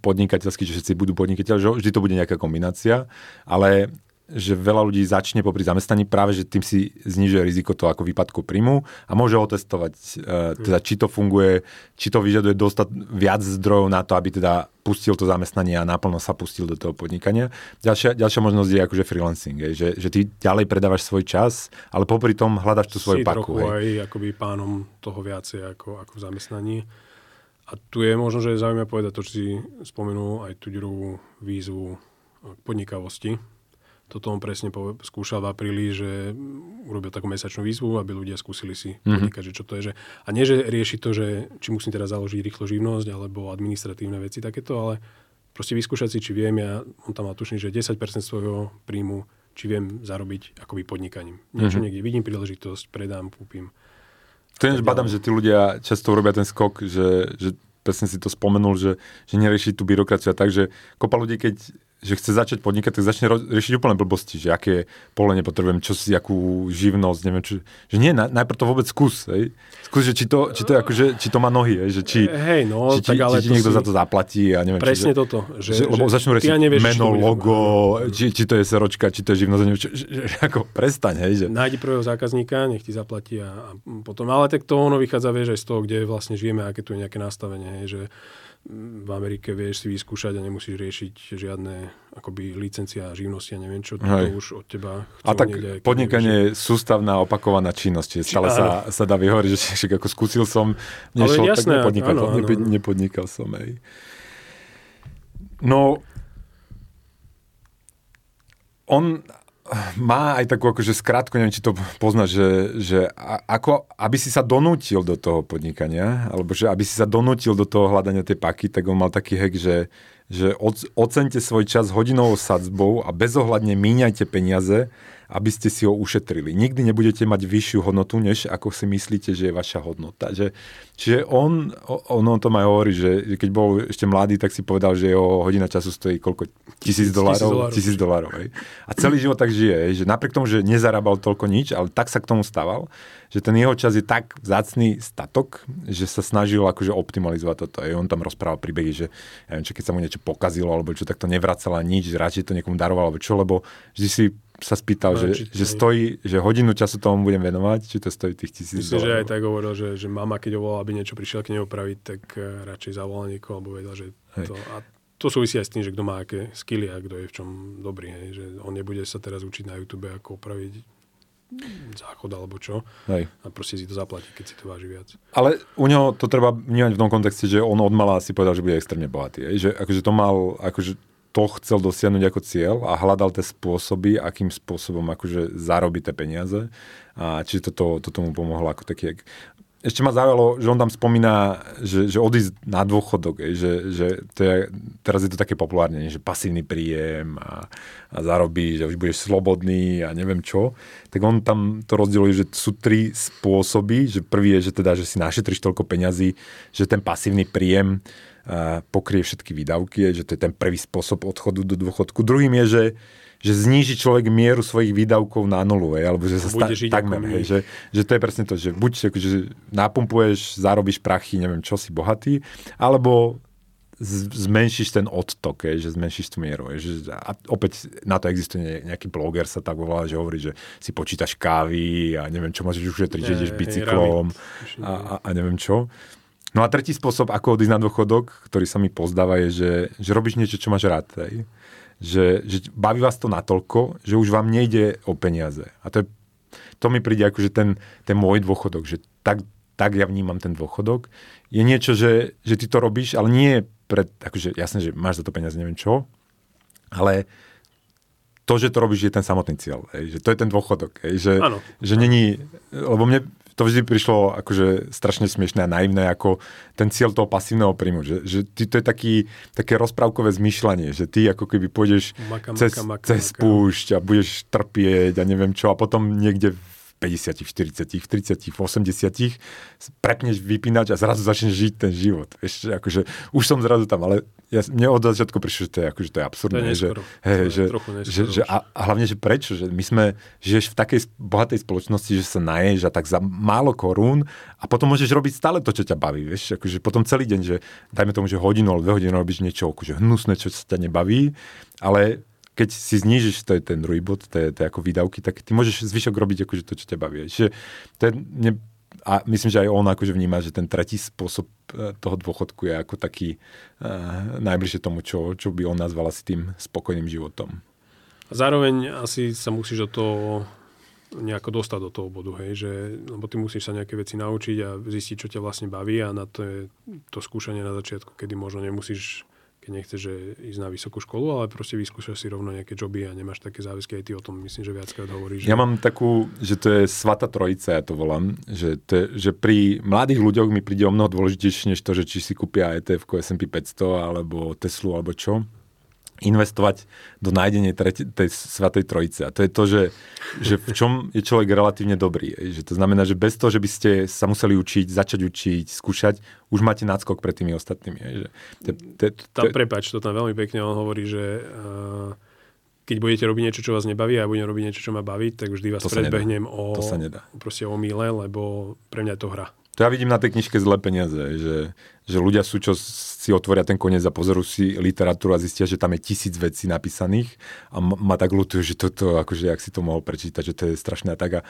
podnikateľský, že všetci budú podnikateľ, že vždy to bude nejaká kombinácia, ale že veľa ľudí začne popri zamestnaní práve, že tým si znižuje riziko to ako výpadku príjmu a môže otestovať, uh, teda či to funguje, či to vyžaduje dostať viac zdrojov na to, aby teda pustil to zamestnanie a naplno sa pustil do toho podnikania. Ďalšia, ďalšia možnosť je akože freelancing, že, že ty ďalej predávaš svoj čas, ale popri tom hľadaš tú svoju si paku. Si aj akoby pánom toho viacej ako, ako v zamestnaní. A tu je možno, že je zaujímavé povedať to, čo si spomenul, aj tú výzvu k podnikavosti, toto on presne po, skúšal v apríli, že urobil takú mesačnú výzvu, aby ľudia skúsili si mm-hmm. podnikať, že čo to je. Že, a nie, že rieši to, že či musím teraz založiť rýchlo živnosť alebo administratívne veci takéto, ale proste vyskúšať si, či viem, ja, on tam mal tušný, že 10% svojho príjmu, či viem zarobiť akoby podnikaním. Niečo mm-hmm. niekde vidím príležitosť, predám, kúpim. To je, badám, že tí ľudia často robia ten skok, že, že presne si to spomenul, že, že nerieši tú byrokraciu a tak, že kopa ľudí, keď že chce začať podnikať, tak začne riešiť úplne blbosti, že aké pole nepotrebujem, čo si, akú živnosť, neviem čo. Že nie, najprv to vôbec skús, hej. Skús, že či to, či to, akože, či to má nohy, hej, že či, hej, no, či, tak ale či, či niekto si... za to zaplatí a neviem Presne či, toto. Že, že, lebo začnú riešiť meno, logo, či, či, to je seročka, či to je živnosť, neviem, čo, že, že, ako prestaň, hej. Že... Nájdi prvého zákazníka, nech ti zaplatí a, a potom, ale tak to ono vychádza, vieš, aj z toho, kde vlastne žijeme, aké tu je nejaké nastavenie, hej, že v Amerike vieš si vyskúšať a nemusíš riešiť žiadne akoby licencia a živnosti a neviem čo, to už od teba A tak aj, podnikanie je sústavná opakovaná činnosť, stále sa, sa dá vyhovoriť, že však ako skúsil som, nešlo, jasné, tak nepodnikal, áno, áno, áno. nepodnikal som, hej. No, on má aj takú akože skratku, neviem, či to poznáš, že, že ako, aby si sa donútil do toho podnikania, alebo že aby si sa donútil do toho hľadania tej paky, tak on mal taký hek, že, že ocente svoj čas hodinovou sadzbou a bezohľadne míňajte peniaze aby ste si ho ušetrili. Nikdy nebudete mať vyššiu hodnotu, než ako si myslíte, že je vaša hodnota. Že, čiže on, on o tom aj hovorí, že keď bol ešte mladý, tak si povedal, že jeho hodina času stojí koľko? Tisíc dolárov? Tisíc dolárov. A celý život tak žije, že napriek tomu, že nezarábal toľko nič, ale tak sa k tomu stával, že ten jeho čas je tak vzácný statok, že sa snažil akože optimalizovať toto. I on tam rozprával príbehy, že ja neviem, čo, keď sa mu niečo pokazilo, alebo čo, tak to nevracala nič, radšej to niekomu daroval, alebo čo, lebo vždy si sa spýtal, no, že, že stojí, že hodinu času tomu budem venovať, či to stojí tých tisíc Myslím, že aj tak hovoril, že, že mama, keď volala, aby niečo prišiel k nej opraviť, tak uh, radšej zavolal niekoho, alebo vedel, že to... A to súvisí aj s tým, že kto má aké skily a kto je v čom dobrý. Hej. Že on nebude sa teraz učiť na YouTube, ako opraviť záchod alebo čo. Hej. A proste si to zaplatí, keď si to váži viac. Ale u neho to treba vnímať v tom kontexte, že on od mala si povedal, že bude extrémne bohatý. Hej. Že akože to mal, akože to chcel dosiahnuť ako cieľ a hľadal tie spôsoby, akým spôsobom akože zarobiť tie peniaze. A čiže toto, to tomu pomohlo ako taký... Ešte ma zaujalo, že on tam spomína, že, že odísť na dôchodok, že, že to je, teraz je to také populárne, že pasívny príjem a, a zarobí, že už budeš slobodný a neviem čo. Tak on tam to rozdieluje, že sú tri spôsoby. Že prvý je, že teda, že si našetríš toľko peňazí, že ten pasívny príjem pokrie všetky výdavky, že to je ten prvý spôsob odchodu do dôchodku. Druhým je, že, že zníži človek mieru svojich výdavkov na nulu, hej, alebo že sa sta- takmer, hej, že, že to je presne to, že buď že napumpuješ, zarobíš prachy, neviem čo, si bohatý, alebo zmenšíš ten odtok, je, že zmenšíš tú mieru. Je, že, a opäť na to existuje nejaký bloger, sa tak volá, že hovorí, že si počítaš kávy a neviem čo, môžeš ušetriť, že ideš bicyklom a, a, a neviem čo. No a tretí spôsob, ako odísť na dôchodok, ktorý sa mi pozdáva, je, že, že robíš niečo, čo máš rád. Hej? Že, že baví vás to natoľko, že už vám nejde o peniaze. A to, je, to mi príde ako, že ten, ten môj dôchodok, že tak, tak ja vnímam ten dôchodok. Je niečo, že, že ty to robíš, ale nie pre, akože jasné, že máš za to peniaze, neviem čo, ale to, že to robíš, je ten samotný cieľ. Hej, že to je ten dôchodok. Hej, že, že není, lebo mne to vždy prišlo akože strašne smiešné a naivné ako ten cieľ toho pasívneho príjmu. Že, že ty, to je taký, také rozprávkové zmýšľanie, že ty ako keby pôjdeš maka, cez, maka, cez maka. púšť a budeš trpieť a neviem čo a potom niekde v 50, v 40, v 30, v 80 prepneš vypínať a zrazu začneš žiť ten život. Vieš, akože, už som zrazu tam, ale ja, mne od začiatku prišlo, že to je, akože, to je absurdné. To je že, hej, to že, je že, že, a, a hlavne, že prečo? Že my sme, žiješ v takej bohatej spoločnosti, že sa naješ a tak za málo korún a potom môžeš robiť stále to, čo ťa baví. Vieš? Akože potom celý deň, že dajme tomu, že hodinu alebo dve hodiny robíš niečo akože hnusné, čo sa ťa nebaví, ale keď si znížiš, to je ten druhý bod, to je, to je ako výdavky, tak ty môžeš zvyšok robiť akože to, čo ťa baví. Čiže to je, ne, a myslím, že aj on akože vníma, že ten tretí spôsob e, toho dôchodku je ako taký uh, najbližšie tomu, čo, čo by on nazval asi tým spokojným životom. Zároveň asi sa musíš do toho nejako dostať do toho bodu, hej, že, lebo ty musíš sa nejaké veci naučiť a zistiť, čo ťa vlastne baví a na to je to skúšanie na začiatku, kedy možno nemusíš keď nechceš že ísť na vysokú školu, ale proste vyskúšaš si rovno nejaké joby a nemáš také záväzky. Aj ty o tom myslím, že viackrát hovoríš. Ja že... mám takú, že to je svata trojica, ja to volám, že, to je, že pri mladých ľuďoch mi príde o mnoho dôležitejšie, než to, že či si kúpia ETF, S&P 500 alebo Teslu alebo čo investovať do nájdenia treti, tej svatej trojice. A to je to, že, že v čom je človek relatívne dobrý. Že to znamená, že bez toho, že by ste sa museli učiť, začať učiť, skúšať, už máte náskok pred tými ostatnými. Že, te, te, te, tam, prepač, to tam veľmi pekne on hovorí, že uh, keď budete robiť niečo, čo vás nebaví a ja budem robiť niečo, čo ma baví, tak vždy vás to predbehnem o, to sa nedá. proste o míle, lebo pre mňa je to hra. To ja vidím na tej knižke zlé peniaze, že, že ľudia sú, čo si otvoria ten koniec a pozerú si literatúru a zistia, že tam je tisíc vecí napísaných a ma tak ľutujú, že toto, akože, jak si to mohol prečítať, že to je strašné a tak. A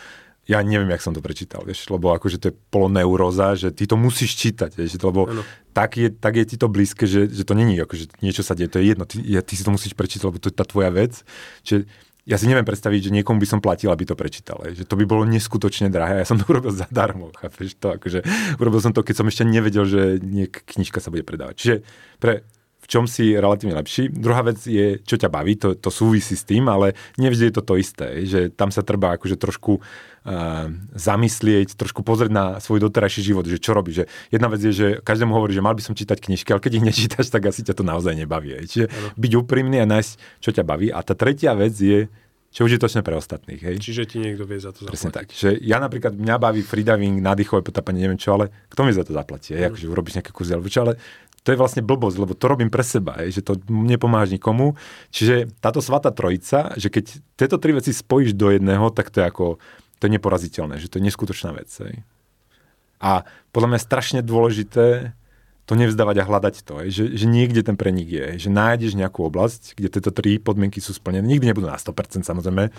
ja neviem, jak som to prečítal, vieš, lebo akože to je poloneuróza, že ty to musíš čítať, vieš, lebo tak je, tak je ti to blízke, že, že to není, akože niečo sa deje, to je jedno, ty, ty si to musíš prečítať, lebo to je tá tvoja vec. Čiže ja si neviem predstaviť, že niekomu by som platil, aby to prečítal. Že to by bolo neskutočne drahé ja som to urobil zadarmo. Chápeš to? Akože, urobil som to, keď som ešte nevedel, že niek- knižka sa bude predávať. Čiže pre čom si relatívne lepší. Druhá vec je, čo ťa baví, to, to súvisí s tým, ale nevždy je to to isté, že tam sa treba akože trošku uh, zamyslieť, trošku pozrieť na svoj doterajší život, že čo robíš. Že jedna vec je, že každému hovorí, že mal by som čítať knižky, ale keď ich nečítaš, tak asi ťa to naozaj nebaví. Čiže ano. byť úprimný a nájsť, čo ťa baví. A tá tretia vec je, čo už je točné pre ostatných. Hej? Čiže ti niekto vie za to zaplatiť. Presne tak. Že ja napríklad, mňa baví freediving, nádychové potapanie, neviem čo, ale kto mi za to zaplatí? Hej? Mm. Akože urobíš nejaké čo, ale to je vlastne blbosť, lebo to robím pre seba, hej? že to nepomáhaš nikomu. Čiže táto svata trojica, že keď tieto tri veci spojíš do jedného, tak to je ako to je neporaziteľné, že to je neskutočná vec. Hej. A podľa mňa strašne dôležité to nevzdávať a hľadať to, hej, že, že niekde ten prenik je, že nájdeš nejakú oblasť, kde tieto tri podmienky sú splnené. Nikdy nebudú na 100% samozrejme.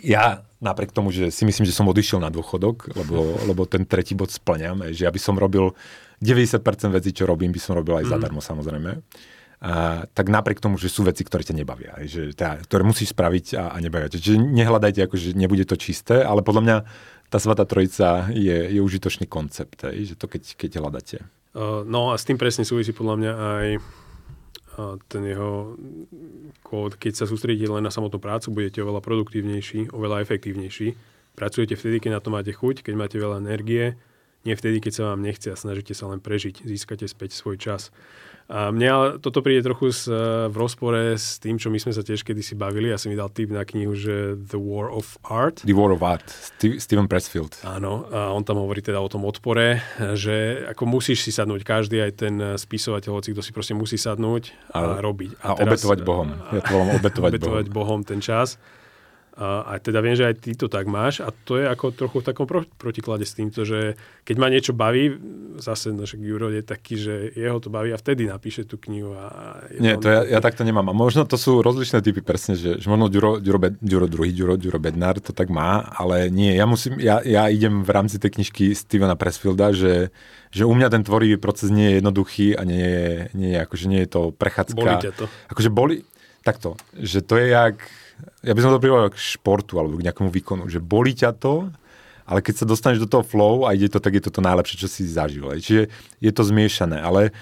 Ja napriek tomu, že si myslím, že som odišiel na dôchodok, lebo, lebo ten tretí bod splňam, hej, že aby som robil 90% vecí, čo robím, by som robil aj mm. zadarmo samozrejme. A, tak napriek tomu, že sú veci, ktoré ťa nebavia, že teda, ktoré musíš spraviť a, a nebavia. Čiže nehľadajte, ako, že nebude to čisté, ale podľa mňa tá Svata Trojica je, je užitočný koncept, hej, že to keď, keď hľadáte. Uh, no a s tým presne súvisí podľa mňa aj ten jeho kód. Keď sa sústredíte len na samotnú prácu, budete oveľa produktívnejší, oveľa efektívnejší. Pracujete vtedy, keď na to máte chuť, keď máte veľa energie, nie vtedy, keď sa vám nechce a snažíte sa len prežiť, získate späť svoj čas. A mne ale toto príde trochu s, v rozpore s tým, čo my sme sa tiež kedysi bavili. Ja som mi dal tip na knihu, že The War of Art. The War of Art, Steve, Steven Pressfield. Áno, a on tam hovorí teda o tom odpore, že ako musíš si sadnúť, každý aj ten spisovateľ, hoci kto si proste musí sadnúť a, a robiť. A, a teraz, obetovať Bohom. Ja to volám obetovať, obetovať Bohom. Bohom ten čas. A, a teda viem, že aj ty to tak máš a to je ako trochu v takom pro, protiklade s týmto, že keď ma niečo baví, zase no, Juro je taký, že jeho to baví a vtedy napíše tú knihu. A Nie, to ja, ja takto nemám. A možno to sú rozličné typy presne, že, že možno Ďuro, Ďuro, Ďuro druhý, Ďuro, Ďuro Bednár to tak má, ale nie, ja musím, ja, ja idem v rámci tej knižky Stevena Pressfielda, že, že u mňa ten tvorivý proces nie je jednoduchý a nie je, nie je, akože nie je to prechádzka. Boli to. Akože boli, takto, že to je jak ja by som to privolal k športu alebo k nejakému výkonu, že boli ťa to, ale keď sa dostaneš do toho flow a ide to, tak je to to najlepšie, čo si zažil. Čiže je to zmiešané, ale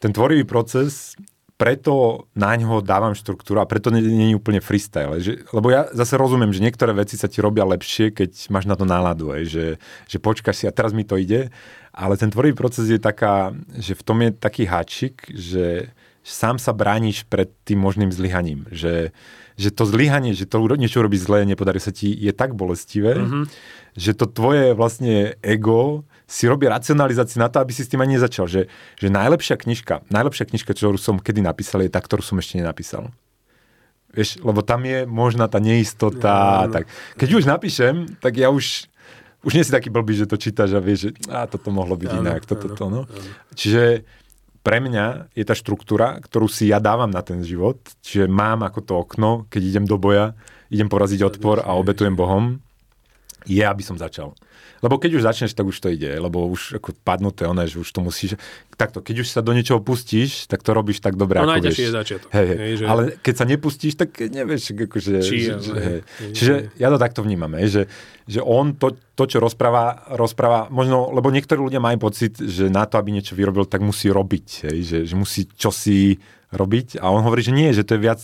ten tvorivý proces, preto na ňo dávam štruktúru a preto nie, nie je úplne freestyle. Že, lebo ja zase rozumiem, že niektoré veci sa ti robia lepšie, keď máš na to náladu, aj, že, že počkáš si a teraz mi to ide, ale ten tvorivý proces je taká, že v tom je taký háčik, že sám sa brániš pred tým možným zlyhaním, že že to zlyhanie, že to niečo robí zlé, nepodarí sa ti, je tak bolestivé, mm-hmm. že to tvoje vlastne ego si robí racionalizáciu na to, aby si s tým ani nezačal. Že, že najlepšia knižka, najlepšia knižka, ktorú som kedy napísal, je tá, ktorú som ešte nenapísal. Vieš, lebo tam je možná tá neistota. No, no. Tak. Keď už napíšem, tak ja už už nie si taký blbý, že to čítaš a vieš, že á, toto mohlo byť áno, inak, toto, to, no. Áno. Čiže pre mňa je tá štruktúra, ktorú si ja dávam na ten život, čiže mám ako to okno, keď idem do boja, idem poraziť odpor a obetujem Bohom, je, aby som začal. Lebo keď už začneš, tak už to ide, lebo už ako padnuté ono, že už to musíš... Takto, keď už sa do niečoho pustíš, tak to robíš tak dobre, no, ako vieš. je začiatok. Hej, hej. Hej, že... Ale keď sa nepustíš, tak nevieš, akože... Či, že, že, hej. Čiže ja to takto vnímam, hej, že, že on to, to, čo rozpráva, rozpráva, možno, lebo niektorí ľudia majú pocit, že na to, aby niečo vyrobil, tak musí robiť, hej, že, že musí čosi robiť a on hovorí, že nie, že to je viac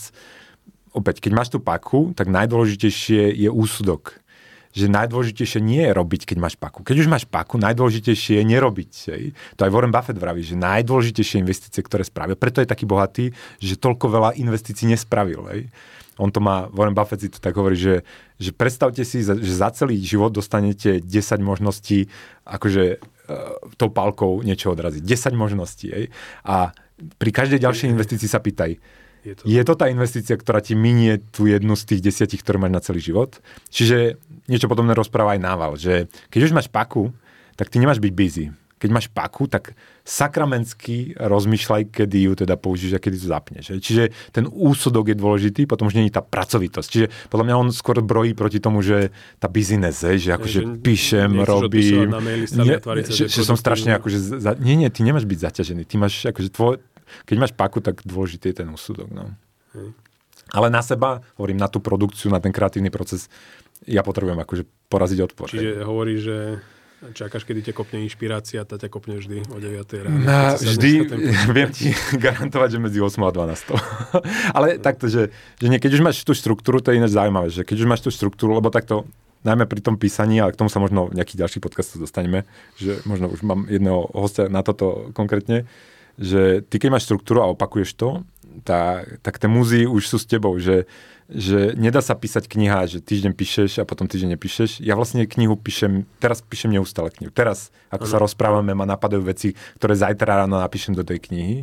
opäť, keď máš tú paku, tak najdôležitejšie je úsudok že najdôležitejšie nie je robiť, keď máš paku. Keď už máš paku, najdôležitejšie je nerobiť. Hej. To aj Warren Buffett vraví, že najdôležitejšie investície, ktoré spravil, preto je taký bohatý, že toľko veľa investícií nespravil. Hej. On to má, Warren Buffett si to tak hovorí, že, že predstavte si, že za celý život dostanete 10 možností, akože e, tou palkou niečo odraziť. 10 možností. Hej. A pri každej ďalšej investícii sa pýtaj, je to... je to tá investícia, ktorá ti minie tú jednu z tých desiatich, ktoré máš na celý život. Čiže niečo podobné rozpráva aj Nával, že keď už máš paku, tak ty nemáš byť busy. Keď máš paku, tak sakramensky rozmýšľaj, kedy ju teda použiješ a kedy to zapneš. Čiže ten úsudok je dôležitý, potom už je tá pracovitosť. Čiže podľa mňa on skôr brojí proti tomu, že tá business, že akože že píšem, robím, nie, že, že som strašne akože, za, nie, nie, ty nemáš byť zaťažený, ty máš akože tvoj, keď máš paku, tak dôležitý je ten úsudok. No. Hej. Ale na seba, hovorím, na tú produkciu, na ten kreatívny proces, ja potrebujem akože poraziť odpor. Čiže hovorí, že čakáš, kedy ťa kopne inšpirácia, tá ťa kopne vždy o 9 ráno. No, vždy, viem ti garantovať, že medzi 8 a 12. Ale takto, že, že nie, keď už máš tú štruktúru, to je ináč zaujímavé, že keď už máš tú štruktúru, lebo takto, najmä pri tom písaní, ale k tomu sa možno v nejakých ďalších podcastov dostaneme, že možno už mám jedného hostia na toto konkrétne, že ty keď máš štruktúru a opakuješ to, tá, tak tie múzy už sú s tebou, že, že nedá sa písať kniha, že týždeň píšeš a potom týždeň nepíšeš. Ja vlastne knihu píšem, teraz píšem neustále knihu. Teraz, ako ano. sa rozprávame, ma napadajú veci, ktoré zajtra ráno napíšem do tej knihy.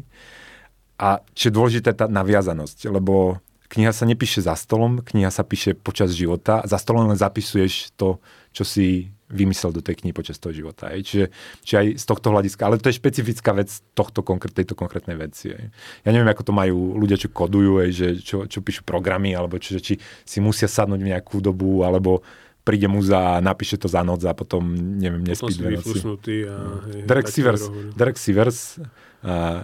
A čo je dôležité, tá naviazanosť, lebo kniha sa nepíše za stolom, kniha sa píše počas života. Za stolom len zapisuješ to, čo si vymyslel do tej knihy počas toho života. Aj. Čiže, čiže aj z tohto hľadiska, ale to je špecifická vec tohto konkrét, tejto konkrétnej veci. Aj. Ja neviem, ako to majú ľudia, čo kodujú, aj, že, čo, čo píšu programy, alebo či, či si musia sadnúť v nejakú dobu, alebo príde muza a napíše to za noc a potom, neviem, nespí dve noci. A, hej, Derek, Sivers, Derek Sivers, uh,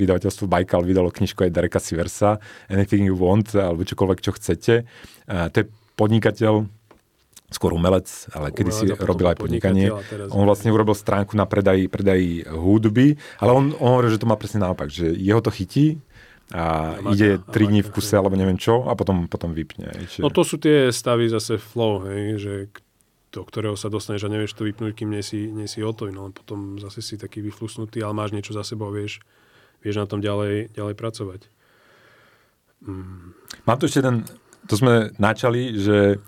vydavateľstvo Baikal vydalo knižku aj Dereka Siversa, Anything You Want, alebo čokoľvek, čo chcete. Uh, to je podnikateľ, skôr umelec, ale kedy si robil aj podnikanie. On vlastne urobil stránku na predaj, predaj hudby, ale on, on hovorí, že to má presne naopak, že jeho to chytí, a ide 3 dní v kuse alebo neviem čo a potom, potom vypne. Čiže... No to sú tie stavy zase flow, hej, že do ktorého sa dostaneš a nevieš to vypnúť, kým nie si, nie si hotový, no potom zase si taký vyflusnutý, ale máš niečo za sebou, vieš, vieš na tom ďalej, ďalej pracovať. Mm. Mám tu ešte jeden, to sme načali, že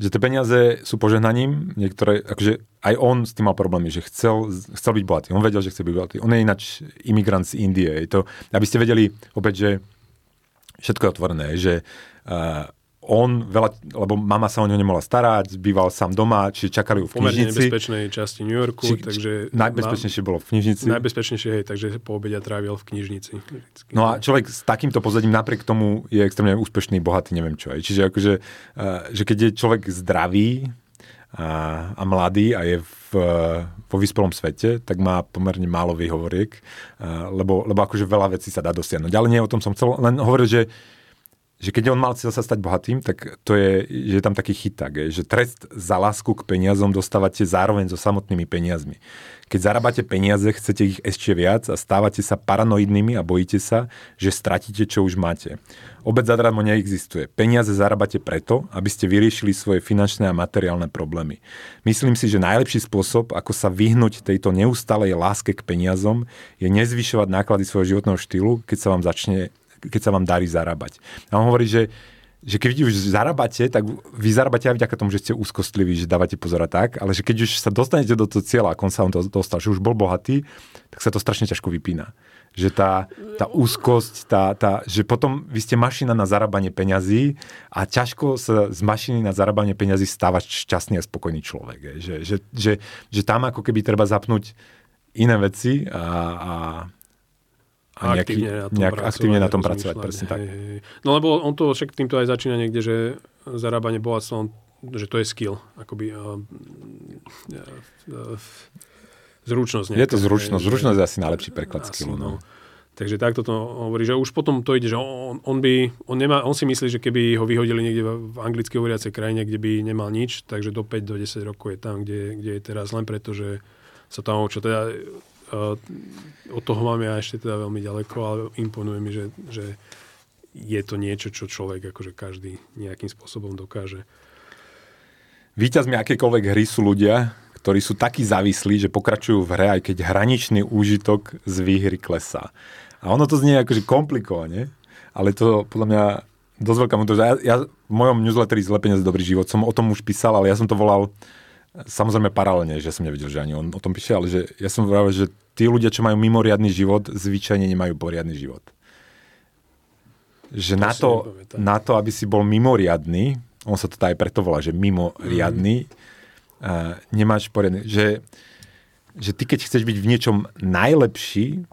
že tie peniaze sú požehnaním, niektoré, akože aj on s tým mal problémy, že chcel, chcel byť bohatý. On vedel, že chce byť bohatý. On je ináč imigrant z Indie. Je to, aby ste vedeli opäť, že všetko je otvorené, že uh, on veľa, lebo mama sa o neho nemohla starať, býval sám doma, či čakali ju v knižnici. V nebezpečnej časti New Yorku. Či, takže najbezpečnejšie bolo v knižnici. Najbezpečnejšie, hej, takže po obede trávil v knižnici. No a človek s takýmto pozadím napriek tomu je extrémne úspešný, bohatý, neviem čo. Aj. Čiže akože, uh, že keď je človek zdravý a, a mladý a je v, vo vyspelom svete, tak má pomerne málo výhovoriek, lebo, lebo akože veľa vecí sa dá dosiahnuť. Ale nie o tom som chcel, len hovoriť, že že keď on mal cieľ sa stať bohatým, tak to je, že je tam taký chyták, že trest za lásku k peniazom dostávate zároveň so samotnými peniazmi. Keď zarábate peniaze, chcete ich ešte viac a stávate sa paranoidnými a bojíte sa, že stratíte, čo už máte. Obec zadarmo neexistuje. Peniaze zarábate preto, aby ste vyriešili svoje finančné a materiálne problémy. Myslím si, že najlepší spôsob, ako sa vyhnúť tejto neustalej láske k peniazom, je nezvyšovať náklady svojho životného štýlu, keď sa vám začne keď sa vám darí zarábať. A on hovorí, že že keď už zarábate, tak vy zarábate aj vďaka tomu, že ste úzkostliví, že dávate pozor a tak, ale že keď už sa dostanete do toho cieľa, ako on sa on dostal, že už bol bohatý, tak sa to strašne ťažko vypína. Že tá, tá úzkosť, tá, tá, že potom vy ste mašina na zarábanie peňazí a ťažko sa z mašiny na zarábanie peňazí stáva šťastný a spokojný človek. Že, že, že, že tam ako keby treba zapnúť iné veci a, a a nejaký, aktívne na tom nejak pracovať. Aktívne na tom pracovať, presne tak. Hej, hej. No lebo on to však týmto aj začína niekde, že zarábanie bohatstva, že to je skill, akoby uh, uh, uh, zručnosť. Nejaká, je to zručnosť, zručnosť je asi najlepší preklad asi, skillu. No. Takže takto to hovorí, že už potom to ide, že on, on by, on, nemá, on si myslí, že keby ho vyhodili niekde v anglicky hovoriacej krajine, kde by nemal nič, takže do 5 do 10 rokov je tam, kde, kde je teraz, len preto, že sa tam čo teda Od toho mám ja ešte teda veľmi ďaleko, ale imponuje mi, že, že je to niečo, čo človek akože každý nejakým spôsobom dokáže. Výťazmi akékoľvek hry sú ľudia, ktorí sú takí závislí, že pokračujú v hre, aj keď hraničný úžitok z výhry klesá. A ono to znie akože komplikovane, ale to podľa mňa dosť veľká múdrosť. Ja, ja v mojom newsletteri Zlepenie za dobrý život som o tom už písal, ale ja som to volal Samozrejme paralelne, že som nevidel, že ani on o tom píše, ale že ja som vravel, že tí ľudia, čo majú mimoriadný život, zvyčajne nemajú poriadny život. Že na to, na to, aby si bol mimoriadný, on sa to aj preto volá, že mimoriadný, mm. uh, nemáš poriadny, že, že ty keď chceš byť v niečom najlepší,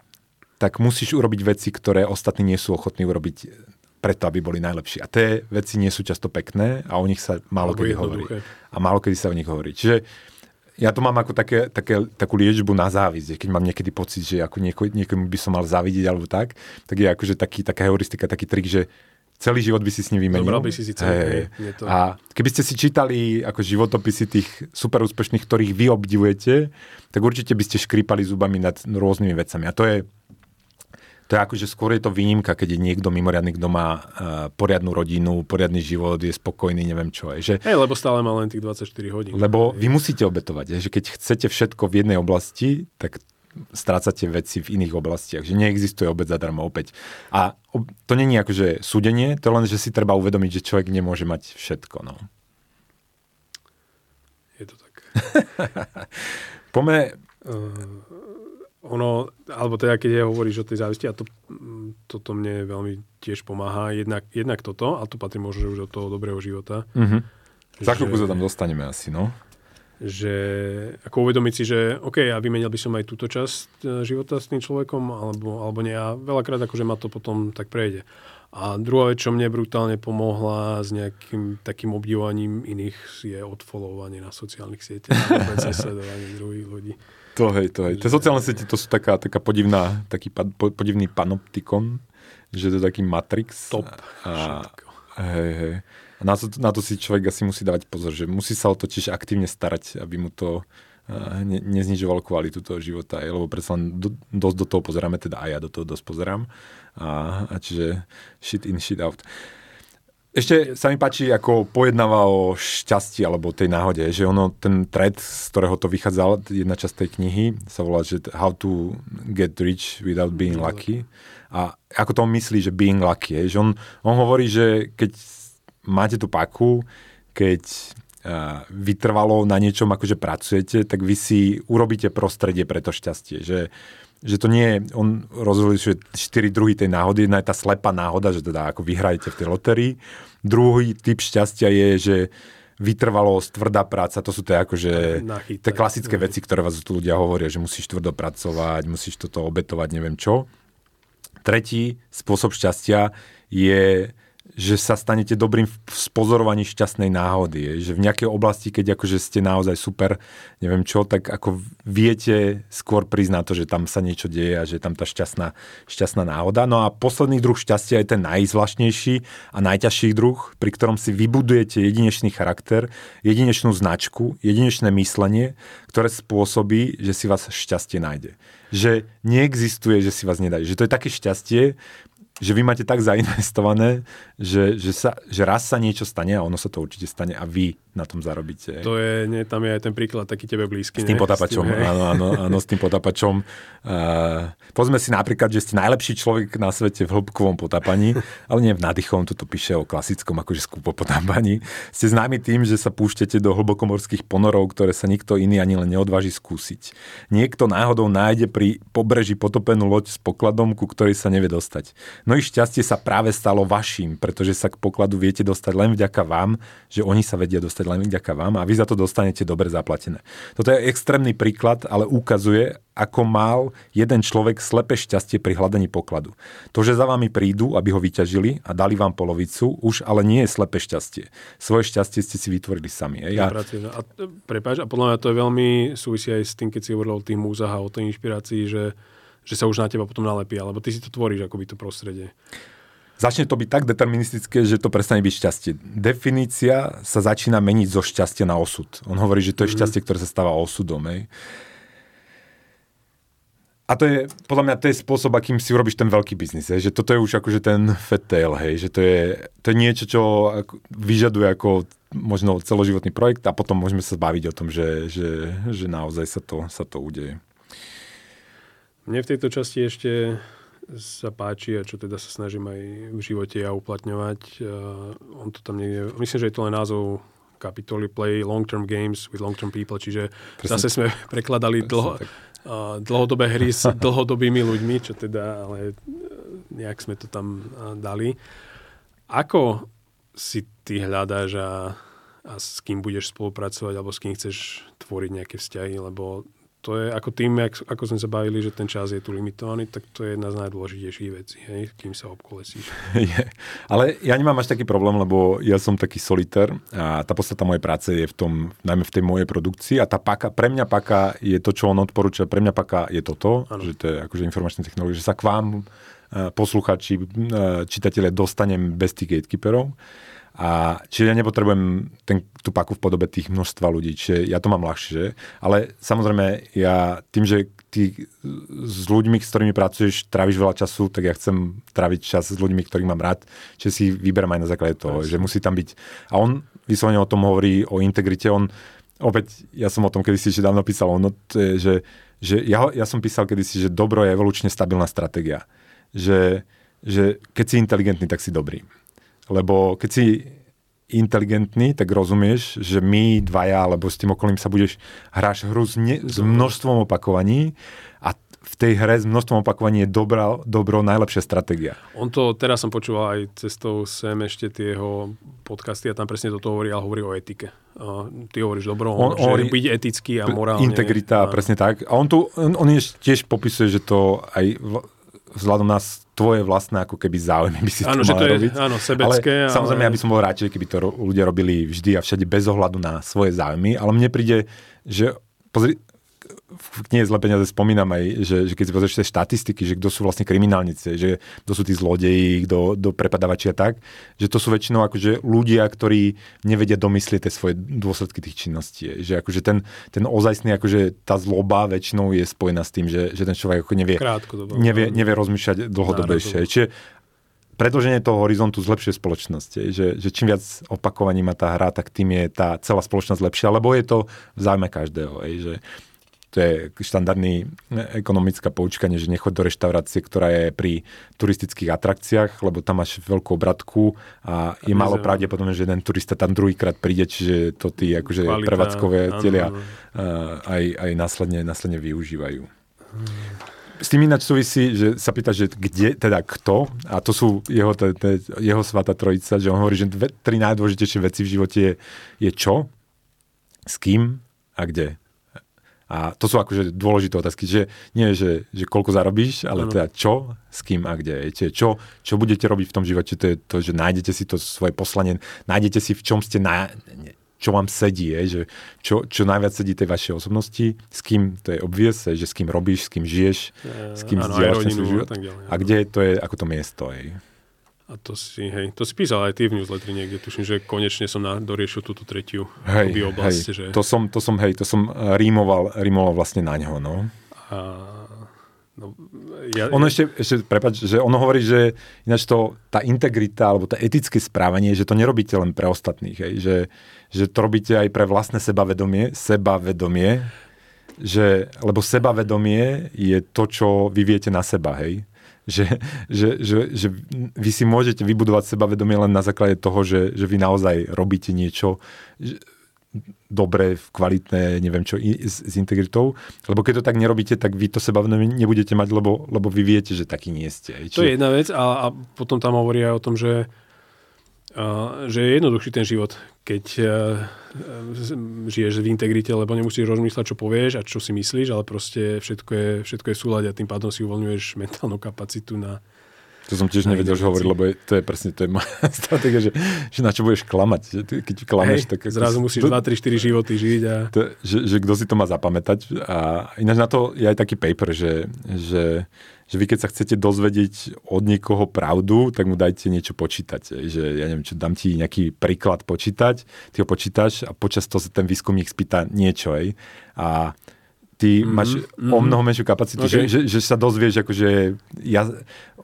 tak musíš urobiť veci, ktoré ostatní nie sú ochotní urobiť preto, aby boli najlepší. A tie veci nie sú často pekné a o nich sa málo kedy hovorí. A málo kedy sa o nich hovorí. Čiže ja to mám ako také, také, takú liečbu na závisť. Keď mám niekedy pocit, že ako nieko, niekomu by som mal závidieť alebo tak, tak je akože taký, taká heuristika, taký trik, že celý život by si s ním vymenil. Zobral by si si celý, hey. To... A keby ste si čítali ako životopisy tých super úspešných, ktorých vy obdivujete, tak určite by ste škrípali zubami nad rôznymi vecami. A to je to je akože skôr je to výnimka, keď je niekto mimoriadný, kto má uh, poriadnu rodinu, poriadny život, je spokojný, neviem čo. Je, že, Hej, lebo stále má len tých 24 hodín. Lebo vy musíte obetovať, je, že keď chcete všetko v jednej oblasti, tak strácate veci v iných oblastiach, že neexistuje obec zadarmo opäť. A to není akože súdenie, to len, že si treba uvedomiť, že človek nemôže mať všetko. No. Je to tak. Pome... Uh ono, alebo teda keď hovoríš o tej závisti, a to, toto mne veľmi tiež pomáha. Jednak, jednak toto, a to patrí možno už do toho dobrého života. Mm-hmm. Za chvíľku sa tam dostaneme asi, no. Že ako uvedomiť si, že OK, a vymenil by som aj túto časť e, života s tým človekom, alebo, alebo nie. A veľakrát akože ma to potom tak prejde. A druhá vec, čo mne brutálne pomohla s nejakým takým obdivovaním iných, je odfollowovanie na sociálnych sieťach a sledovanie druhých ľudí. To hej, to hej. Tie sociálne siete to sú taká, taká podivná, taký pa, podivný panoptikon, že to je taký matrix. Top. A, hej, hej. A na to, na to si človek asi musí dávať pozor, že musí sa o to tiež aktívne starať, aby mu to ne, neznižovalo kvalitu toho života, lebo predsa len do, dosť do toho pozeráme, teda aj ja do toho dosť pozerám. A, a čiže shit in, shit out. Ešte sa mi páči, ako pojednáva o šťastí alebo tej náhode, že ono, ten thread, z ktorého to vychádzal, jedna časť tej knihy, sa volá, že How to get rich without being lucky. A ako to on myslí, že being lucky, je, že on, on hovorí, že keď máte tú paku, keď uh, vytrvalo na niečom, akože pracujete, tak vy si urobíte prostredie pre to šťastie. Že že to nie je, on rozhoduje, že štyri druhy tej náhody. Jedna je tá slepá náhoda, že teda ako vyhrajete v tej loterii. Druhý typ šťastia je, že vytrvalosť, tvrdá práca, to sú tie akože tie klasické no. veci, ktoré vás tu ľudia hovoria, že musíš tvrdo pracovať, musíš toto obetovať, neviem čo. Tretí spôsob šťastia je že sa stanete dobrým v spozorovaní šťastnej náhody. Je, že v nejakej oblasti, keď akože ste naozaj super, neviem čo, tak ako viete skôr priznať to, že tam sa niečo deje a že tam tá šťastná, šťastná náhoda. No a posledný druh šťastia je ten najzvláštnejší a najťažší druh, pri ktorom si vybudujete jedinečný charakter, jedinečnú značku, jedinečné myslenie, ktoré spôsobí, že si vás šťastie nájde. Že neexistuje, že si vás nedá. Že to je také šťastie, že vy máte tak zainvestované, že, že, sa, že raz sa niečo stane a ono sa to určite stane a vy na tom zarobíte. To je, nie, tam je aj ten príklad taký tebe blízky. S tým potapačom, s tým, áno, áno, áno, s tým potapačom. Uh, povedzme si napríklad, že ste najlepší človek na svete v hĺbkovom potapaní, ale nie v nádychom, toto píše o klasickom akože skúpo potapaní. Ste známi tým, že sa púšťate do hlbokomorských ponorov, ktoré sa nikto iný ani len neodváži skúsiť. Niekto náhodou nájde pri pobreží potopenú loď s pokladom, ku ktorej sa nevie dostať. No ich šťastie sa práve stalo vašim, pretože sa k pokladu viete dostať len vďaka vám, že oni sa vedia dostať len vďaka vám a vy za to dostanete dobre zaplatené. Toto je extrémny príklad, ale ukazuje, ako mal jeden človek slepe šťastie pri hľadaní pokladu. To, že za vami prídu, aby ho vyťažili a dali vám polovicu, už ale nie je slepe šťastie. Svoje šťastie ste si vytvorili sami. Ja... A, prepáč, a podľa mňa to je veľmi súvisí aj s tým, keď si hovoril o tých múzach a o tej inšpirácii, že, že sa už na teba potom nalepí, alebo ty si to tvoríš akoby to prostredie začne to byť tak deterministické, že to prestane byť šťastie. Definícia sa začína meniť zo šťastia na osud. On hovorí, že to je mhm. šťastie, ktoré sa stáva osudom. Hej. A to je, podľa mňa, to je spôsob, akým si urobíš ten veľký biznis. Hej. Že toto je už akože ten fat tail, hej. Že to je, to je niečo, čo vyžaduje ako možno celoživotný projekt a potom môžeme sa baviť o tom, že, že, že naozaj sa to, sa to udeje. Mne v tejto časti ešte sa páči a čo teda sa snažím aj v živote ja uplatňovať. Uh, on to tam niekde, myslím, že je to len názov kapitoly Play Long-Term Games with Long-Term People, čiže Presne. zase sme prekladali dlho, uh, dlhodobé hry s dlhodobými ľuďmi, čo teda, ale nejak sme to tam uh, dali. Ako si ty hľadáš a, a s kým budeš spolupracovať, alebo s kým chceš tvoriť nejaké vzťahy, lebo to je ako tým, ako sme sa bavili, že ten čas je tu limitovaný, tak to je jedna z najdôležitejších vecí, hej, kým sa obkolesíš. Je. Ale ja nemám až taký problém, lebo ja som taký solitér a tá podstata mojej práce je v tom, najmä v tej mojej produkcii a tá paka, pre mňa paka je to, čo on odporúča, pre mňa paka je toto, ano. že to je akože informačná technológia, že sa k vám eh, posluchači, eh, čitatelia dostanem bez tých gatekeeperov a čiže ja nepotrebujem ten, tú paku v podobe tých množstva ľudí, čiže ja to mám ľahšie, ale samozrejme ja tým, že ty s ľuďmi, s ktorými pracuješ, tráviš veľa času, tak ja chcem tráviť čas s ľuďmi, ktorých mám rád, čiže si vyberám aj na základe toho, Presne. že musí tam byť. A on vyslovene o tom hovorí, o integrite, on opäť, ja som o tom kedysi ešte dávno písal, ono, je, že, že ja, ja som písal kedysi, že dobro je evolučne stabilná stratégia. Že, že keď si inteligentný, tak si dobrý. Lebo keď si inteligentný, tak rozumieš, že my dvaja, alebo s tým okolím sa budeš hráš hru s, ne, s množstvom opakovaní a v tej hre s množstvom opakovaní je dobrá, dobro najlepšia stratégia. On to, teraz som počúval aj cestou sem ešte tie jeho podcasty a tam presne toto hovorí, ale hovorí o etike. Uh, ty hovoríš dobro, on, on hovorí, byť etický a morálne. Integrita, a... presne tak. A on tu, on, on tiež popisuje, že to aj vzhľadom na tvoje vlastné ako keby záujmy by si áno, to že to je, robiť. Áno, sebecké. Ale, ale samozrejme, ja by som bol radšej, keby to ľudia robili vždy a všade bez ohľadu na svoje záujmy, ale mne príde, že pozri, v knihe Zle peniaze spomínam aj, že, že keď si pozrieš tie štatistiky, že kto sú vlastne kriminálnici, že kto sú tí zlodeji, kto, kto prepadávači a tak, že to sú väčšinou akože ľudia, ktorí nevedia domyslieť tie svoje dôsledky tých činností. Že akože ten, ten ozajstný, akože tá zloba väčšinou je spojená s tým, že, že ten človek ako nevie, nevie, nevie rozmýšľať dlhodobejšie. Čiže predlženie toho horizontu zlepšuje spoločnosť. Že, že čím viac opakovaní má tá hra, tak tým je tá celá spoločnosť lepšia, lebo je to v zájme každého. Že to je štandardný ekonomická poučkanie, že nechoď do reštaurácie, ktorá je pri turistických atrakciách, lebo tam máš veľkú obratku a je málo pravdepodobné, že jeden turista tam druhýkrát príde, čiže to tí akože Kvalita, prevádzkové cieľia aj, aj následne, následne využívajú. S tým ináč súvisí, že sa pýta, že kde, teda kto, a to sú jeho, te, te, jeho svata trojica, že on hovorí, že dve, tri najdôležitejšie veci v živote je, je čo, s kým a kde. A to sú akože dôležité otázky, že nie že, že koľko zarobíš, ale ano. teda čo, s kým a kde. Viete, čo, čo budete robiť v tom živote, to je to, že nájdete si to svoje poslanie, nájdete si v čom ste na, čo vám sedí, je, že čo, čo najviac sedí tej vašej osobnosti, s kým, to je obvious, je, že s kým robíš, s kým žiješ, s kým zdieľaš ten svoj život. A, a kde to je, ako to miesto. Je. A to si, hej, to si písal aj ty v newsletteri niekde, tuším, že konečne som na, doriešil túto tretiu hej, oblasť. Hej, že... to, som, to som, hej, to som eh, rímoval, rímoval vlastne na ňo, no. A, no ja, ono ešte, ešte prepáč, že ono hovorí, že ináč to, tá integrita, alebo tá etické správanie, že to nerobíte len pre ostatných, hej, že, že to robíte aj pre vlastné sebavedomie, sebavedomie, že, lebo sebavedomie je to, čo vy viete na seba, hej že, že, že, že vy si môžete vybudovať sebavedomie len na základe toho, že, že vy naozaj robíte niečo dobré, kvalitné, neviem čo, s, s integritou. Lebo keď to tak nerobíte, tak vy to sebavedomie nebudete mať, lebo, lebo vy viete, že taký nie ste. Čiže... To je jedna vec a, a potom tam hovorí aj o tom, že že je jednoduchší ten život, keď žiješ v integrite, lebo nemusíš rozmýšľať, čo povieš a čo si myslíš, ale proste všetko je, všetko je v a tým pádom si uvoľňuješ mentálnu kapacitu na, to som tiež nevedel, že hovoriť, lebo je, to je presne to je moja stratégia, že, že na čo budeš klamať. Že ty, keď klameš, Hej, tak... Zrazu musíš to, 2, 3, 4 životy žiť. A... To, že, že kto si to má zapamätať. A ináč na to je aj taký paper, že, že že vy keď sa chcete dozvedieť od niekoho pravdu, tak mu dajte niečo počítať. Že ja neviem, čo dám ti nejaký príklad počítať, ty ho počítaš a počas toho sa ten výskumník spýta niečo. Aj. A ty mm-hmm. máš mm-hmm. o mnoho menšiu kapacitu, okay. že, že, že sa dozvieš akože ja,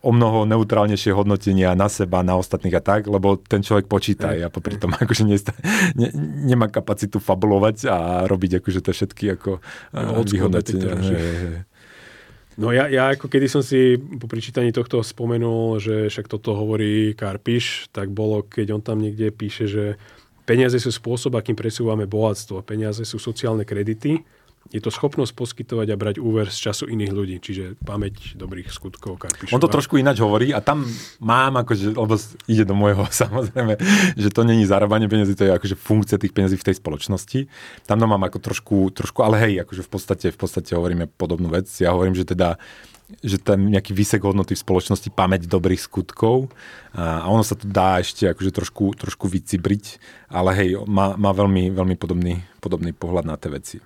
o mnoho neutrálnejšie hodnotenia na seba, na ostatných a tak, lebo ten človek počíta a popri tom akože ne, ne, nemá kapacitu fabulovať a robiť akože to všetky ako no, vyhodnotenia. No ja, ja ako kedy som si po prečítaní tohto spomenul, že však toto hovorí Karpiš, tak bolo, keď on tam niekde píše, že peniaze sú spôsob, akým presúvame bohatstvo. Peniaze sú sociálne kredity, je to schopnosť poskytovať a brať úver z času iných ľudí, čiže pamäť dobrých skutkov Karpišova. On to trošku ináč hovorí a tam mám akože, lebo ide do môjho samozrejme, že to není zarábanie peniazy, to je akože funkcia tých peniazí v tej spoločnosti. Tam to mám ako trošku, trošku ale hej, akože v podstate, v podstate hovoríme podobnú vec. Ja hovorím, že teda že ten nejaký výsek hodnoty v spoločnosti, pamäť dobrých skutkov a ono sa to dá ešte akože trošku, trošku vycibriť, ale hej, má, má veľmi, veľmi podobný, podobný pohľad na tie veci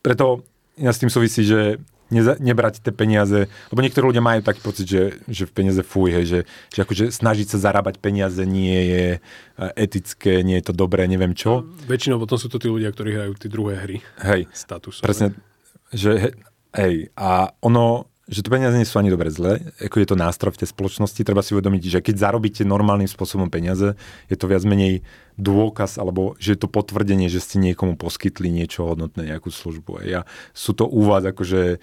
preto ja s tým súvisí, že neza, nebrať tie peniaze, lebo niektorí ľudia majú taký pocit, že, že v peniaze fuj, hej, že, že akože snažiť sa zarábať peniaze nie je e, etické, nie je to dobré, neviem čo. No, väčšinou potom sú to tí ľudia, ktorí hrajú tie druhé hry. Hej, status. Presne, že hej, a ono, že to peniaze nie sú ani dobre zle, ako je to nástroj v tej spoločnosti, treba si uvedomiť, že keď zarobíte normálnym spôsobom peniaze, je to viac menej dôkaz, alebo že je to potvrdenie, že ste niekomu poskytli niečo hodnotné, nejakú službu. Ja, sú to u vás akože,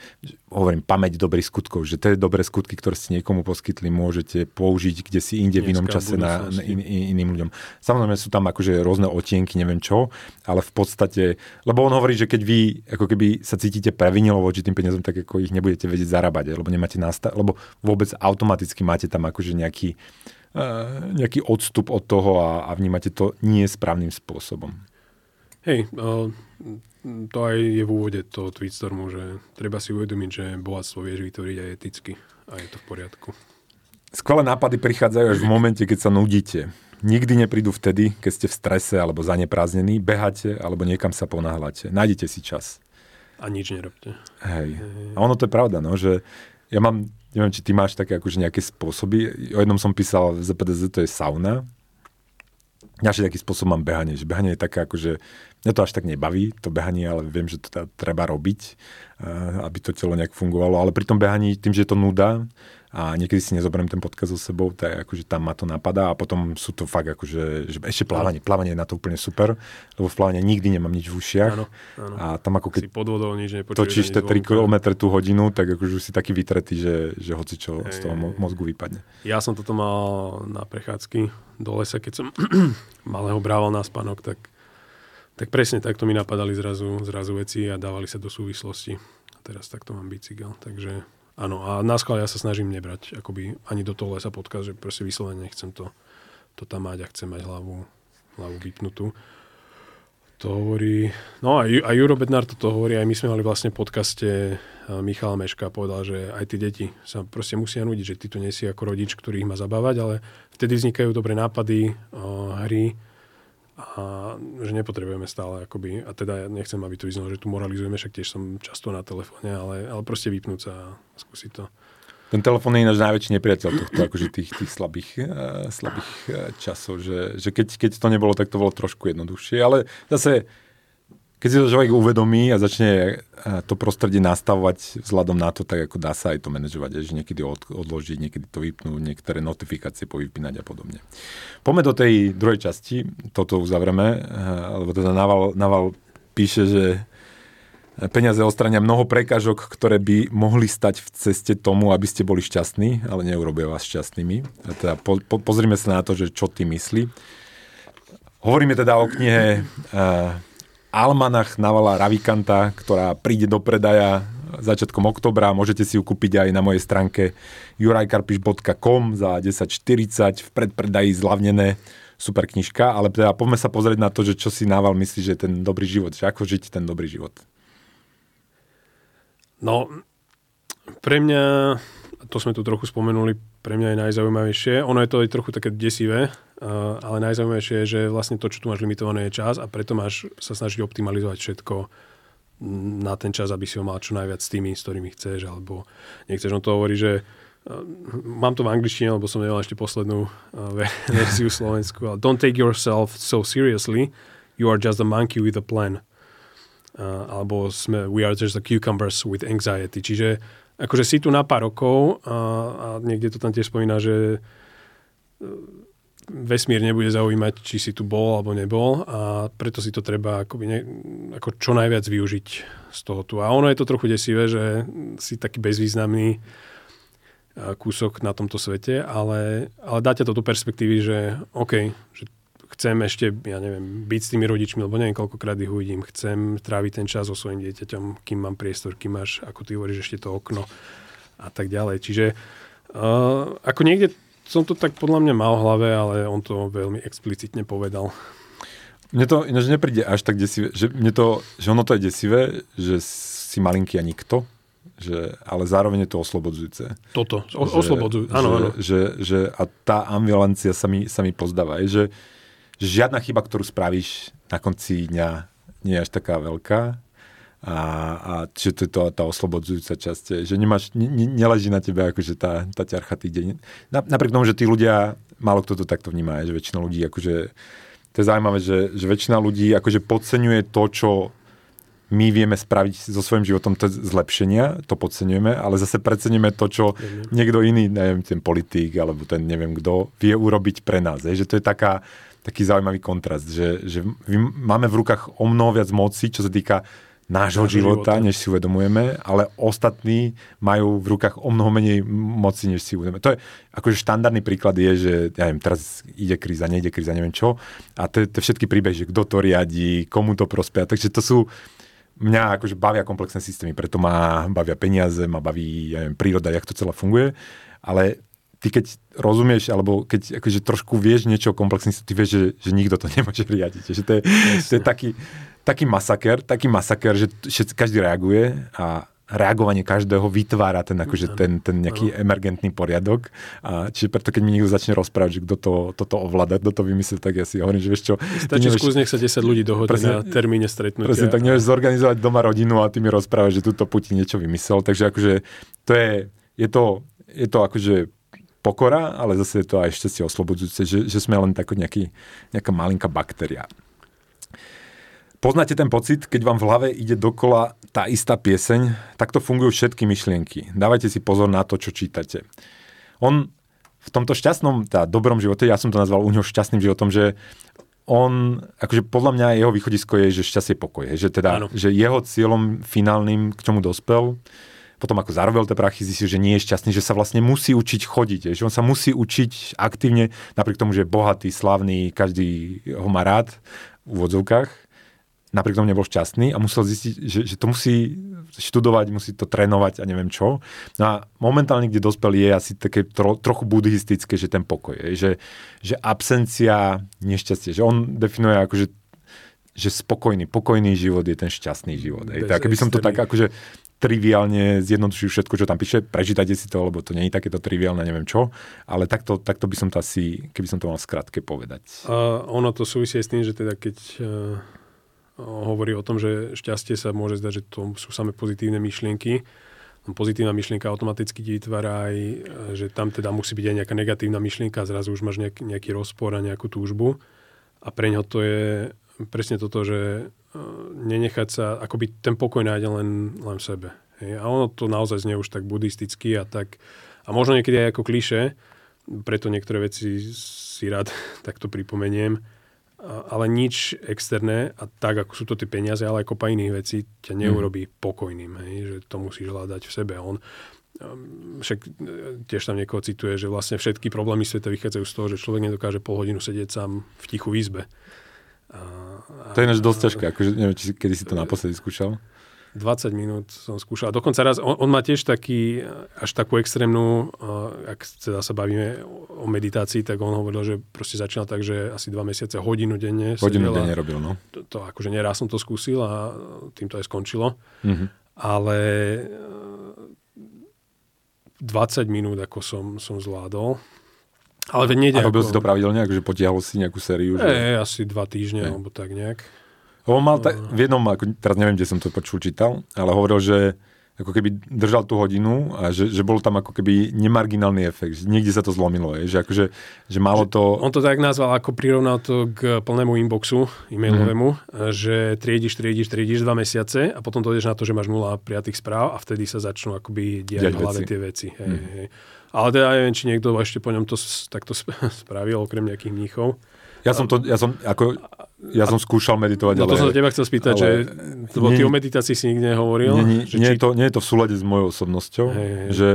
hovorím, pamäť dobrých skutkov, že tie dobré skutky, ktoré ste niekomu poskytli, môžete použiť kde si inde v inom čase na, na in, in, iným ľuďom. Samozrejme sú tam akože rôzne otienky, neviem čo, ale v podstate, lebo on hovorí, že keď vy ako keby sa cítite previnilo voči tým peniazom, tak ako ich nebudete vedieť zarábať, lebo nemáte nastav, lebo vôbec automaticky máte tam akože nejaký nejaký odstup od toho a, a vnímate to nie správnym spôsobom. Hej, to aj je v úvode toho Tweetstormu, že treba si uvedomiť, že bohatstvo vieš vytvoriť aj eticky a je to v poriadku. Skvelé nápady prichádzajú až v momente, keď sa nudíte. Nikdy neprídu vtedy, keď ste v strese alebo zanepráznení, beháte alebo niekam sa ponáhľate. Nájdete si čas. A nič nerobte. Hej. A ono to je pravda, no, že ja mám neviem, či ty máš také akože nejaké spôsoby. O jednom som písal v ZPDZ, to je sauna. Ďalší taký spôsob mám behanie. Že behanie je také akože, mňa to až tak nebaví, to behanie, ale viem, že to treba robiť, eh, aby to telo nejak fungovalo. Ale pri tom behaní, tým, že je to nuda, a niekedy si nezoberiem ten podcast so sebou, tak akože tam ma to napadá a potom sú to fakt akože, že ešte plávanie. Plávanie je na to úplne super, lebo v plávanie nikdy nemám nič v ušiach. Áno, áno. A tam ako keď si pod vodou nič točíš tie 3 km tú hodinu, tak akože už si taký vytretý, že, že hoci čo z toho mozgu vypadne. Ja som toto mal na prechádzky do lesa, keď som malého brával na spanok, tak, tak presne takto mi napadali zrazu, zrazu veci a dávali sa do súvislosti. A teraz takto mám bicykel, takže Áno, a na skale ja sa snažím nebrať akoby ani do toho lesa podcast, že proste vyslovene nechcem to, to tam mať a chcem mať hlavu, hlavu vypnutú. To hovorí, no a, a Juro Bednár toto hovorí, aj my sme mali vlastne v podcaste Michala Meška povedal, že aj tí deti sa proste musia nudiť, že ty tu nie si ako rodič, ktorý ich má zabávať, ale vtedy vznikajú dobré nápady, hry, a že nepotrebujeme stále akoby, a teda ja nechcem, aby to vyznalo, že tu moralizujeme, však tiež som často na telefóne, ale, ale proste vypnúť sa a skúsiť to. Ten telefón je ináč najväčší nepriateľ tohto, akože tých, tých slabých, uh, slabých uh, časov, že, že keď, keď to nebolo, tak to bolo trošku jednoduchšie, ale zase keď si to človek uvedomí a začne eh, to prostredie nastavovať vzhľadom na to, tak ako dá sa aj to manažovať, že niekedy odložiť, niekedy to vypnúť, niektoré notifikácie povypínať a podobne. Poďme do tej druhej časti, toto uzavreme, eh, lebo teda Naval, Naval píše, že peniaze ostrania mnoho prekážok, ktoré by mohli stať v ceste tomu, aby ste boli šťastní, ale neurobia vás šťastnými. A teda po, po, pozrime sa na to, že čo ty myslí. Hovoríme teda o knihe uh, Almanach Navala Ravikanta, ktorá príde do predaja začiatkom oktobra. Môžete si ju kúpiť aj na mojej stránke jurajkarpiš.com za 10.40 v predpredaji zlavnené. Super knižka, ale teda poďme sa pozrieť na to, že čo si Naval myslí, že ten dobrý život, že ako žiť ten dobrý život. No, pre mňa, to sme tu trochu spomenuli, pre mňa je najzaujímavejšie. Ono je to aj trochu také desivé, ale najzaujímavejšie je, že vlastne to, čo tu máš limitované, je čas a preto máš sa snažiť optimalizovať všetko na ten čas, aby si ho mal čo najviac s tými, s ktorými chceš, alebo nechceš. On to hovorí, že mám to v angličtine, lebo som nemal ešte poslednú verziu slovensku, ale don't take yourself so seriously, you are just a monkey with a plan. Alebo sme, we are just the cucumbers with anxiety. Čiže akože si tu na pár rokov a, a niekde to tam tiež spomína, že vesmír nebude zaujímať, či si tu bol alebo nebol a preto si to treba akoby ne, ako čo najviac využiť z toho tu. A ono je to trochu desivé, že si taký bezvýznamný kúsok na tomto svete, ale, ale dáte to do perspektívy, že OK, že chcem ešte, ja neviem, byť s tými rodičmi, lebo neviem, koľkokrát ich uvidím. Chcem tráviť ten čas so svojím dieťaťom, kým mám priestor, kým máš, ako ty hovoríš, ešte to okno a tak ďalej. Čiže uh, ako niekde som to tak podľa mňa mal v hlave, ale on to veľmi explicitne povedal. Mne to ináč nepríde až tak desivé, že, mne to, že ono to je desivé, že si malinký a nikto, že, ale zároveň je to oslobodzujúce. Toto, o, oslobodzujúce, áno, áno. Že, že, a tá ambulancia sa mi, sa mi pozdáva, je, že, že žiadna chyba, ktorú spravíš na konci dňa nie je až taká veľká a, a že to je to, tá oslobodzujúca časť, že nemáš, ne, neleží na tebe akože tá, tá ťarcha tých deň. Napriek tomu, že tí ľudia, málo kto to takto vníma, že väčšina ľudí akože, to je zaujímavé, že, že väčšina ľudí akože podceňuje to, čo my vieme spraviť so svojím životom to zlepšenia, to podceňujeme, ale zase preceňujeme to, čo niekto iný, neviem, ten politik alebo ten neviem kto, vie urobiť pre nás. Je, že to je taká, taký zaujímavý kontrast, že, že máme v rukách o mnoho viac moci, čo sa týka nášho života, života, než si uvedomujeme, ale ostatní majú v rukách o mnoho menej moci, než si uvedomujeme. To je, akože štandardný príklad je, že ja neviem, teraz ide kríza, nejde kríza, neviem čo. A to je všetky príbehy, že kto to riadi, komu to prospia. Takže to sú, mňa akože bavia komplexné systémy, preto ma bavia peniaze, ma baví ja neviem, príroda, jak to celé funguje. Ale ty keď rozumieš, alebo keď akože trošku vieš niečo o komplexnosti, ty vieš, že, že nikto to nemôže riadiť. Že to je, to je taký, taký masaker, taký masaker, že všetci, každý reaguje a reagovanie každého vytvára ten, akože ten, ten nejaký ano. emergentný poriadok. A čiže preto, keď mi niekto začne rozprávať, že kto to, toto ovláda, kto to vymyslel, tak ja si hovorím, že vieš čo... Stačí nevieš, skús, nech sa 10 ľudí dohodne presne, na termíne stretnutia. Presne, tak nevieš zorganizovať doma rodinu a ty mi rozprávaš, že túto Putin niečo vymyslel. Takže akože to je, je to, je to akože pokora, ale zase je to aj šťastie oslobodzujúce, že, že sme len tako nejaký, nejaká malinká baktéria. Poznáte ten pocit, keď vám v hlave ide dokola tá istá pieseň? Takto fungujú všetky myšlienky. Dávajte si pozor na to, čo čítate. On v tomto šťastnom, tá dobrom živote, ja som to nazval u neho šťastným životom, že on, akože podľa mňa jeho východisko je, že šťastie pokoj. Že teda, že jeho cieľom finálnym, k čomu dospel, potom ako zarobil tie prachy, zistil, že nie je šťastný, že sa vlastne musí učiť chodiť, že on sa musí učiť aktívne, napriek tomu, že je bohatý, slavný, každý ho má rád v úvodzovkách, napriek tomu nebol šťastný a musel zistiť, že, že to musí študovať, musí to trénovať a neviem čo. No a momentálne, kde dospel, je asi také tro, trochu buddhistické, že ten pokoj, je, že, že absencia nešťastie, že on definuje ako, že, spokojný, pokojný život je ten šťastný život. Je. Tak, keby som to tak akože triviálne zjednodušil všetko, čo tam píše, prečítajte si to, lebo to nie je takéto triviálne, neviem čo, ale takto, takto by som to asi, keby som to mal skrátke povedať. Uh, ono to súvisí s tým, že teda keď uh hovorí o tom, že šťastie sa môže zdať, že to sú samé pozitívne myšlienky. Pozitívna myšlienka automaticky ti vytvára aj, že tam teda musí byť aj nejaká negatívna myšlienka a zrazu už máš nejaký, nejaký rozpor a nejakú túžbu. A pre ňo to je presne toto, že e, nenechať sa, akoby ten pokoj nájde len, len v sebe. A ono to naozaj znie už tak buddhisticky a tak, a možno niekedy aj ako kliše, preto niektoré veci si rád takto pripomeniem, ale nič externé a tak, ako sú to tie peniaze, ale aj kopa iných vecí ťa neurobí mm. pokojným, hej, že to musíš hľadať v sebe. On um, však e, tiež tam niekoho cituje, že vlastne všetky problémy sveta vychádzajú z toho, že človek nedokáže pol hodinu sedieť sám v tichu v izbe. A, a, to je než dosť ťažké, akože neviem, či, kedy si to naposledy skúšal. 20 minút som skúšal. Dokonca raz, on, on má tiež taký, až takú extrémnu, uh, ak teda sa bavíme o meditácii, tak on hovoril, že proste začínal tak, že asi dva mesiace hodinu denne Hodinu denne robil, no. To, to akože neraz som to skúsil a tým to aj skončilo. Mm-hmm. Ale 20 minút ako som, som zvládol. Ale veď nejde. A robil ako... si to pravidelne, akože potiahol si nejakú sériu? Že... E, asi dva týždne, alebo tak nejak. On mal ta, v jednom, ako, teraz neviem, kde som to počul, čítal, ale hovoril, že ako keby držal tú hodinu a že, že bol tam ako keby nemarginálny efekt, že niekde sa to zlomilo, je, že akože, že malo to... On to tak nazval, ako prirovnal to k plnému inboxu e-mailovému, mm-hmm. že triediš, triediš, triediš dva mesiace a potom dojdeš na to, že máš nula prijatých správ a vtedy sa začnú akoby diať v hlave tie veci. Hej, mm-hmm. hej. Ale teda neviem, či niekto ešte po ňom to takto spravil, okrem nejakých mníchov. Ja som to, ja som, ako, ja som skúšal meditovať, no to ale... som sa teba chcel spýtať, ale, že lebo ty o meditácii si nikdy nehovoril. Nie, nie, že nie, či... je to, nie je to v súlade s mojou osobnosťou, hey, hey. že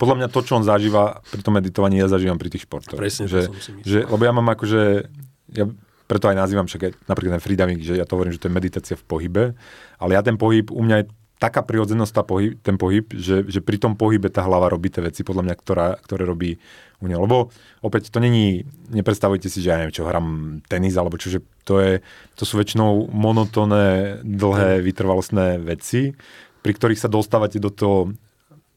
podľa mňa to, čo on zažíva pri tom meditovaní, ja zažívam pri tých športoch. Presne, že, to som si že, Lebo ja mám akože, ja preto aj nazývam však aj napríklad ten freediving, že ja to hovorím, že to je meditácia v pohybe, ale ja ten pohyb, u mňa je taká prirodzenosť pohyb, ten pohyb, že, že pri tom pohybe tá hlava robí tie veci, podľa mňa, ktorá, ktoré robí u neho. Lebo opäť to není, nepredstavujte si, že ja neviem čo, hram tenis, alebo čo, že to, je, to sú väčšinou monotónne, dlhé, vytrvalostné veci, pri ktorých sa dostávate do toho,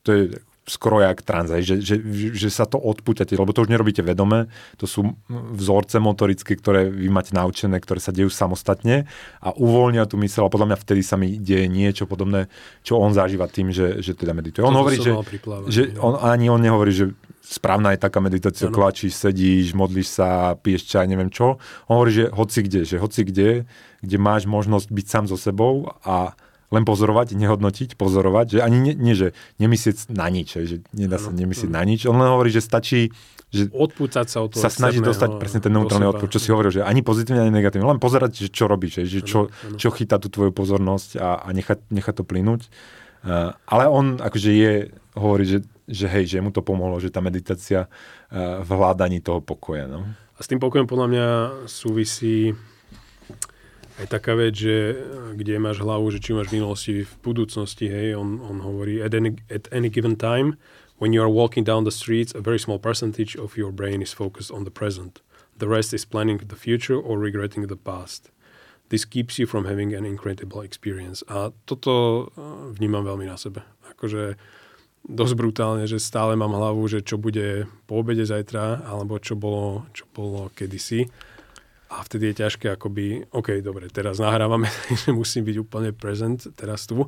to je skoro jak tranzaj, že, že, že sa to odpúťate, lebo to už nerobíte vedome, to sú vzorce motorické, ktoré vy máte naučené, ktoré sa dejú samostatne a uvoľnia tú mysel a podľa mňa vtedy sa mi deje niečo podobné, čo on zažíva tým, že, že teda medituje. On to hovorí, že, že on, ani on nehovorí, že správna je taká meditácia, ano. klačíš, sedíš, modlíš sa, piješ čaj, neviem čo. On hovorí, že hoci kde, že hoci kde, kde máš možnosť byť sám so sebou a len pozorovať, nehodnotiť, pozorovať, že ani nie, nie že nemyslieť na nič, že nedá sa nemyslieť na nič. On len hovorí, že stačí že odpúcať sa od toho sa snaží dostať presne ten neutrálny odpor, čo si hovoril, že ani pozitívne, ani negatívne. Len pozerať, že čo robíš, že čo, čo chytá tú tvoju pozornosť a, a nechať, nechať to plynúť. Uh, ale on akože je, hovorí, že, že hej, že mu to pomohlo, že tá meditácia uh, v hľadaní toho pokoja. No. A s tým pokojom podľa mňa súvisí aj taká vec, že kde máš hlavu, že či máš minulosti, v budúcnosti, hej, on, on hovorí at any, at any given time When you are walking down the streets, a very small percentage of your brain is focused on the present. The rest is planning the future or regretting the past. This keeps you from having an incredible experience. A toto eh, vnímam veľmi na sebe. Akože dosť brutálne, že stále mám hlavu, že čo bude po obede zajtra, alebo čo bolo, čo bolo kedysi. A vtedy je ťažké akoby, OK, dobre, teraz nahrávame, že musím byť úplne present teraz tu,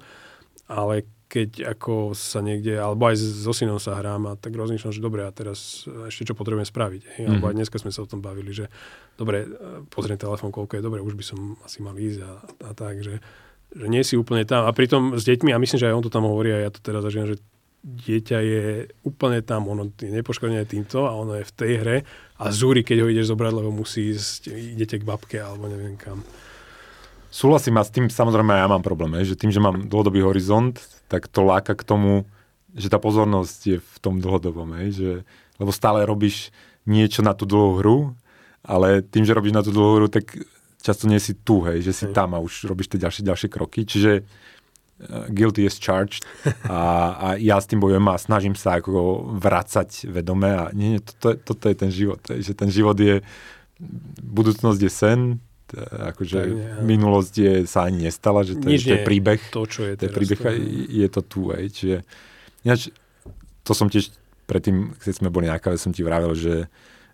ale keď ako sa niekde, alebo aj so synom sa hrám a tak rozmýšľam, že dobre, a teraz ešte čo potrebujem spraviť. Hej? Mm-hmm. Alebo aj dneska sme sa o tom bavili, že dobre, pozriem telefón, koľko je, dobre, už by som asi mal ísť a, a tak, že, že nie si úplne tam. A pritom s deťmi, a myslím, že aj on to tam hovorí, a ja to teraz zažívam, že dieťa je úplne tam, ono je nepoškodené týmto a ono je v tej hre a zúri, keď ho ideš zobrať, lebo musí ísť, idete k babke alebo neviem kam. Súhlasím a s tým samozrejme ja mám problém, že tým, že mám dlhodobý horizont, tak to láka k tomu, že tá pozornosť je v tom dlhodobom, že, lebo stále robíš niečo na tú dlhú hru, ale tým, že robíš na tú dlhú hru, tak často nie si tu, hej, že si tam a už robíš tie ďalšie, ďalšie kroky. Čiže guilty is charged a, a ja s tým bojujem a snažím sa ako vracať vedome a nie, nie, toto, toto je ten život, že ten život je, budúcnosť je sen, akože tak, minulosť je, sa ani nestala, že to, je, to je príbeh. To, čo je, to je príbeh to... je to tu. Aj, čiže, ináč, to som tiež predtým, keď sme boli na káve, som ti vravel, že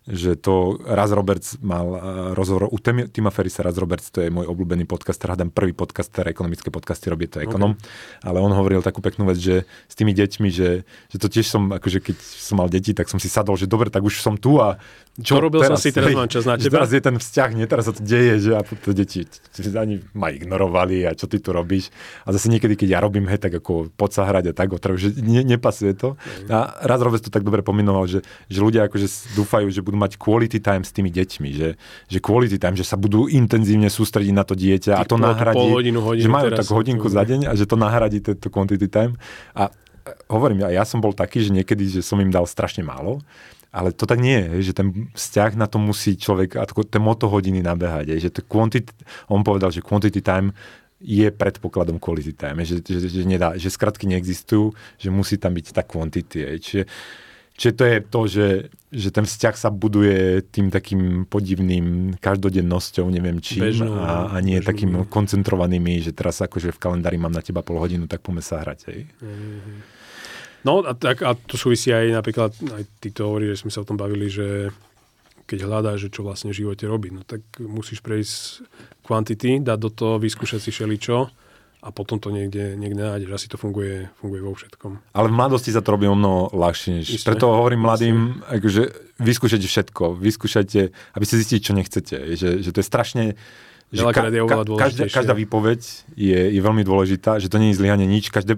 že to Raz Roberts mal uh, rozhovor u Tima Ferisa, Raz Roberts, to je môj obľúbený podcaster, hádam prvý podcaster, ekonomické podcasty robí to ekonom, okay. ale on hovoril takú peknú vec, že s tými deťmi, že, že to tiež som, akože keď som mal deti, tak som si sadol, že dobre, tak už som tu a čo robil teraz, som si, teraz mám čas na teba. Teraz je ten vzťah, nie, teraz sa to deje, že a to deti ani ma ignorovali a čo ty tu robíš. A zase niekedy, keď ja robím, hej, tak ako poď sa hrať a tak, otrav, že ne, nepasuje to. A raz Roberts to tak dobre pominoval, že, že ľudia akože dúfajú, že budú mať quality time s tými deťmi, že, že quality time, že sa budú intenzívne sústrediť na to dieťa a to nahradí, hodinu, hodinu že majú tak hodinku za deň a že to nahradí tento quantity time. A hovorím, ja, ja som bol taký, že niekedy, že som im dal strašne málo, ale to tak nie je, že ten vzťah na to musí človek, a to, tie moto hodiny nabehať, že to quantity, on povedal, že quantity time je predpokladom quality time, že, že, že, nedá, že skratky neexistujú, že musí tam byť tá quantity. Čiže Čiže to je to, že, že ten vzťah sa buduje tým takým podivným každodennosťou, neviem čím, bežnú, a, a nie bežnú. takým koncentrovanými, že teraz akože v kalendári mám na teba pol hodinu, tak poďme sa hrať. Hej. No a, tak, a to súvisí aj napríklad, aj ty to hovorí, že sme sa o tom bavili, že keď hľadáš, že čo vlastne v živote robí, no tak musíš prejsť kvantity, dať do toho, vyskúšať si šeličo a potom to niekde, niekde nájdeš. Asi to funguje, funguje vo všetkom. Ale v mladosti sa to robí o mnoho ľahšie. Než... Preto hovorím mladým, akože vyskúšajte všetko. Vyskúšajte, aby ste zistili, čo nechcete. Že, že to je strašne... Že ka, ka, každá, každá výpoveď je, je veľmi dôležitá, že to nie je zlyhanie nič. Každé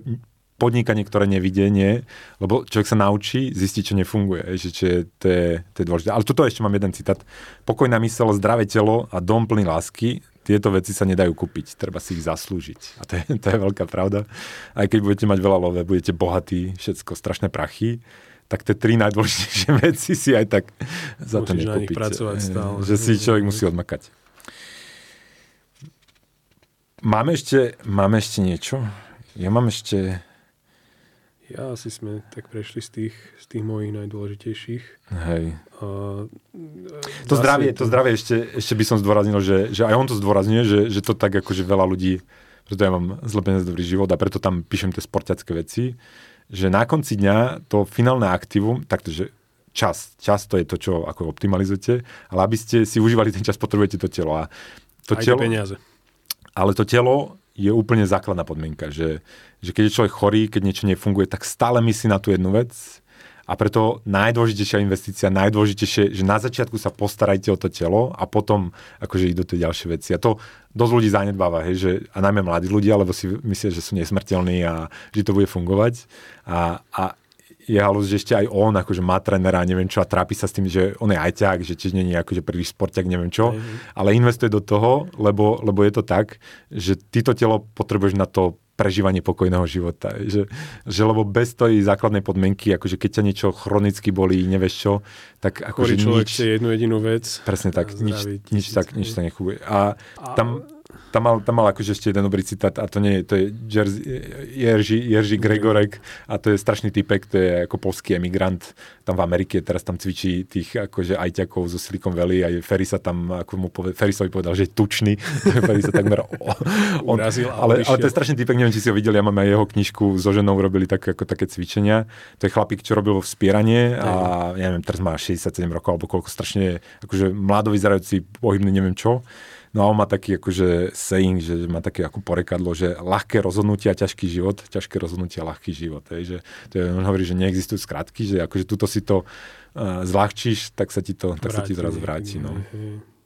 podnikanie, ktoré nevidenie, lebo človek sa naučí zistiť, čo nefunguje. Že, čo je, to, je, to je dôležité. Ale tuto ešte mám jeden citát. Pokojná mysel, zdravé telo a dom plný lásky tieto veci sa nedajú kúpiť, treba si ich zaslúžiť. A to je, to je veľká pravda. Aj keď budete mať veľa love, budete bohatí, všetko, strašné prachy, tak tie tri najdôležitejšie veci si aj tak za to nekúpiť. pracovať stále. Že si človek musí odmakať. Máme ešte, máme ešte niečo? Ja mám ešte ja asi sme tak prešli z tých, z tých mojich najdôležitejších. Hej. A, to, zdravie, to zdravie ešte, ešte by som zdôraznil, že, že aj on to zdôrazňuje, že, že to tak akože veľa ľudí, preto ja mám zle dobrý život a preto tam píšem tie sportiacké veci, že na konci dňa to finálne aktívum, takže čas, čas to je to, čo ako optimalizujete, ale aby ste si užívali ten čas, potrebujete to telo. A to aj telo, peniaze. Ale to telo je úplne základná podmienka, že, že keď je človek chorý, keď niečo nefunguje, tak stále myslí na tú jednu vec A preto najdôležitejšia investícia, najdôležitejšie, že na začiatku sa postarajte o to telo a potom akože idú tie ďalšie veci. A to dosť ľudí zanedbáva, hej, že, a najmä mladí ľudia, lebo si myslia, že sú nesmrteľní a že to bude fungovať. A, a je halus, že ešte aj on akože má trénera a neviem čo a trápi sa s tým, že on je ajťák, že tiež nie je akože príliš sportiak, neviem čo, mm-hmm. ale investuje do toho, lebo, lebo je to tak, že ty to telo potrebuješ na to prežívanie pokojného života. Že, že lebo bez tej základnej podmienky, akože keď ťa niečo chronicky bolí, nevieš čo, tak akože nič... jednu jedinú vec. Presne tak, nič, nič, tak, nič sa nechúbe. A, a tam tam mal, tam mal akože ešte jeden dobrý citát a to nie je, to je Jerzy, Jerzy, Jerzy Gregorek a to je strašný typek, to je ako polský emigrant tam v Amerike, teraz tam cvičí tých akože ajťakov zo Silicon Valley a Ferry sa tam, ako mu poved, povedal, že je tučný, Ferry sa takmer on, Urazil, ale, ale to je strašný typek, neviem, či si ho videli, ja mám aj jeho knižku so ženou, robili tak, ako také cvičenia. To je chlapík, čo robil vspieranie a ja neviem, teraz má 67 rokov alebo koľko strašne akože mlado vyzerajúci, pohybný, neviem čo. No a on má taký akože saying, že má také ako porekadlo, že ľahké rozhodnutia, ťažký život, ťažké rozhodnutia, ľahký život. Hej, že to je, on hovorí, že neexistujú skratky, že akože tuto si to uh, zľahčíš, tak sa ti to tak vráti, sa ti zraz vráti. No.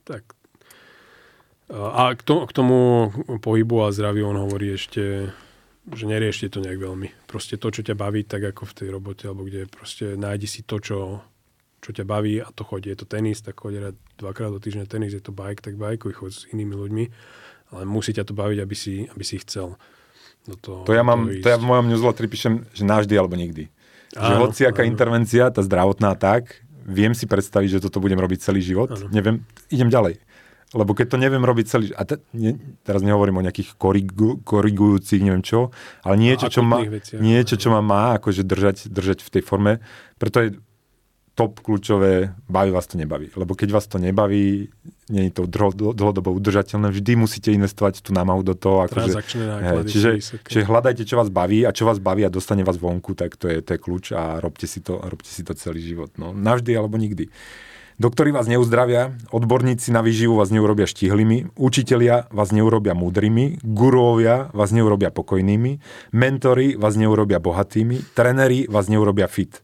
Tak. A k tomu, k tomu pohybu a zdraviu on hovorí ešte, že neriešte to nejak veľmi. Proste to, čo ťa baví, tak ako v tej robote, alebo kde proste nájdi si to, čo čo ťa baví a to chodí. Je to tenis, tak chodí dvakrát do týždňa tenis, je to bike, tak bajkuj, chod s inými ľuďmi, ale musí ťa to baviť, aby si, aby si chcel. Do toho, to, ja mám, to ja v mojom newsletteri píšem, že navždy alebo nikdy. Áno, že hoci aká áno. intervencia, tá zdravotná tak, viem si predstaviť, že toto budem robiť celý život. Áno. Neviem, idem ďalej. Lebo keď to neviem robiť celý... A te, ne, teraz nehovorím o nejakých korigu, korigujúcich, neviem čo, ale niečo, čo ma, veciach, niečo, čo ma má akože držať, držať v tej forme. Preto je top kľúčové, baví vás to, nebaví. Lebo keď vás to nebaví, nie je to dlhodobo udržateľné, vždy musíte investovať tú námahu do toho. Akože, náklady čiže, čiže hľadajte, čo vás baví a čo vás baví a dostane vás vonku, tak to je, to je kľúč a robte si to, robte si to celý život. No, navždy alebo nikdy. Doktori vás neuzdravia, odborníci na výživu vás neurobia štihlými, učitelia vás neurobia múdrymi, guruovia vás neurobia pokojnými, mentori vás neurobia bohatými, trenéri vás neurobia fit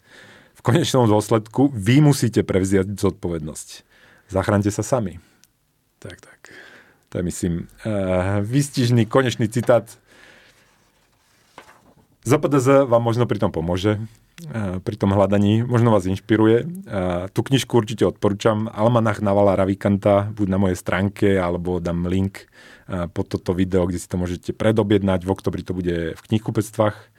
konečnom dôsledku vy musíte prevziať zodpovednosť. Zachránte sa sami. Tak, tak. To je, myslím, uh, výstižný konečný citát. ZPDZ vám možno pri tom pomôže, uh, pri tom hľadaní, možno vás inšpiruje. Uh, tú knižku určite odporúčam. Almanach Navala Ravikanta, buď na mojej stránke, alebo dám link pod toto video, kde si to môžete predobjednať. V oktobri to bude v knihkupectvách.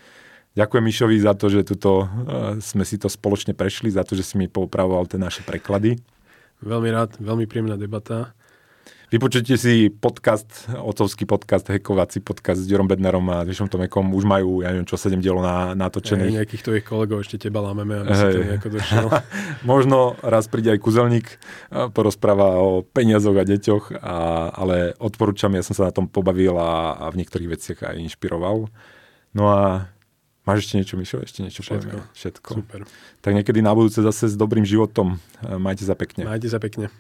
Ďakujem Mišovi za to, že tuto, uh, sme si to spoločne prešli, za to, že si mi poupravoval tie naše preklady. Veľmi rád, veľmi príjemná debata. Vypočujte si podcast, otcovský podcast, hekovací podcast s Jorom Bednarom a Dešom Tomekom. Už majú, ja neviem čo, 7 dielo na, natočených. Hey, nejakých tvojich kolegov ešte teba lámeme, aby hey. si to nejako došiel. Možno raz príde aj kuzelník, porozpráva o peniazoch a deťoch, a, ale odporúčam, ja som sa na tom pobavil a, a v niektorých veciach aj inšpiroval. No a Máš ešte niečo, Mišo? Ešte niečo Všetko. Povieme? Všetko. Super. Tak niekedy na budúce zase s dobrým životom. Majte sa pekne. Majte sa pekne.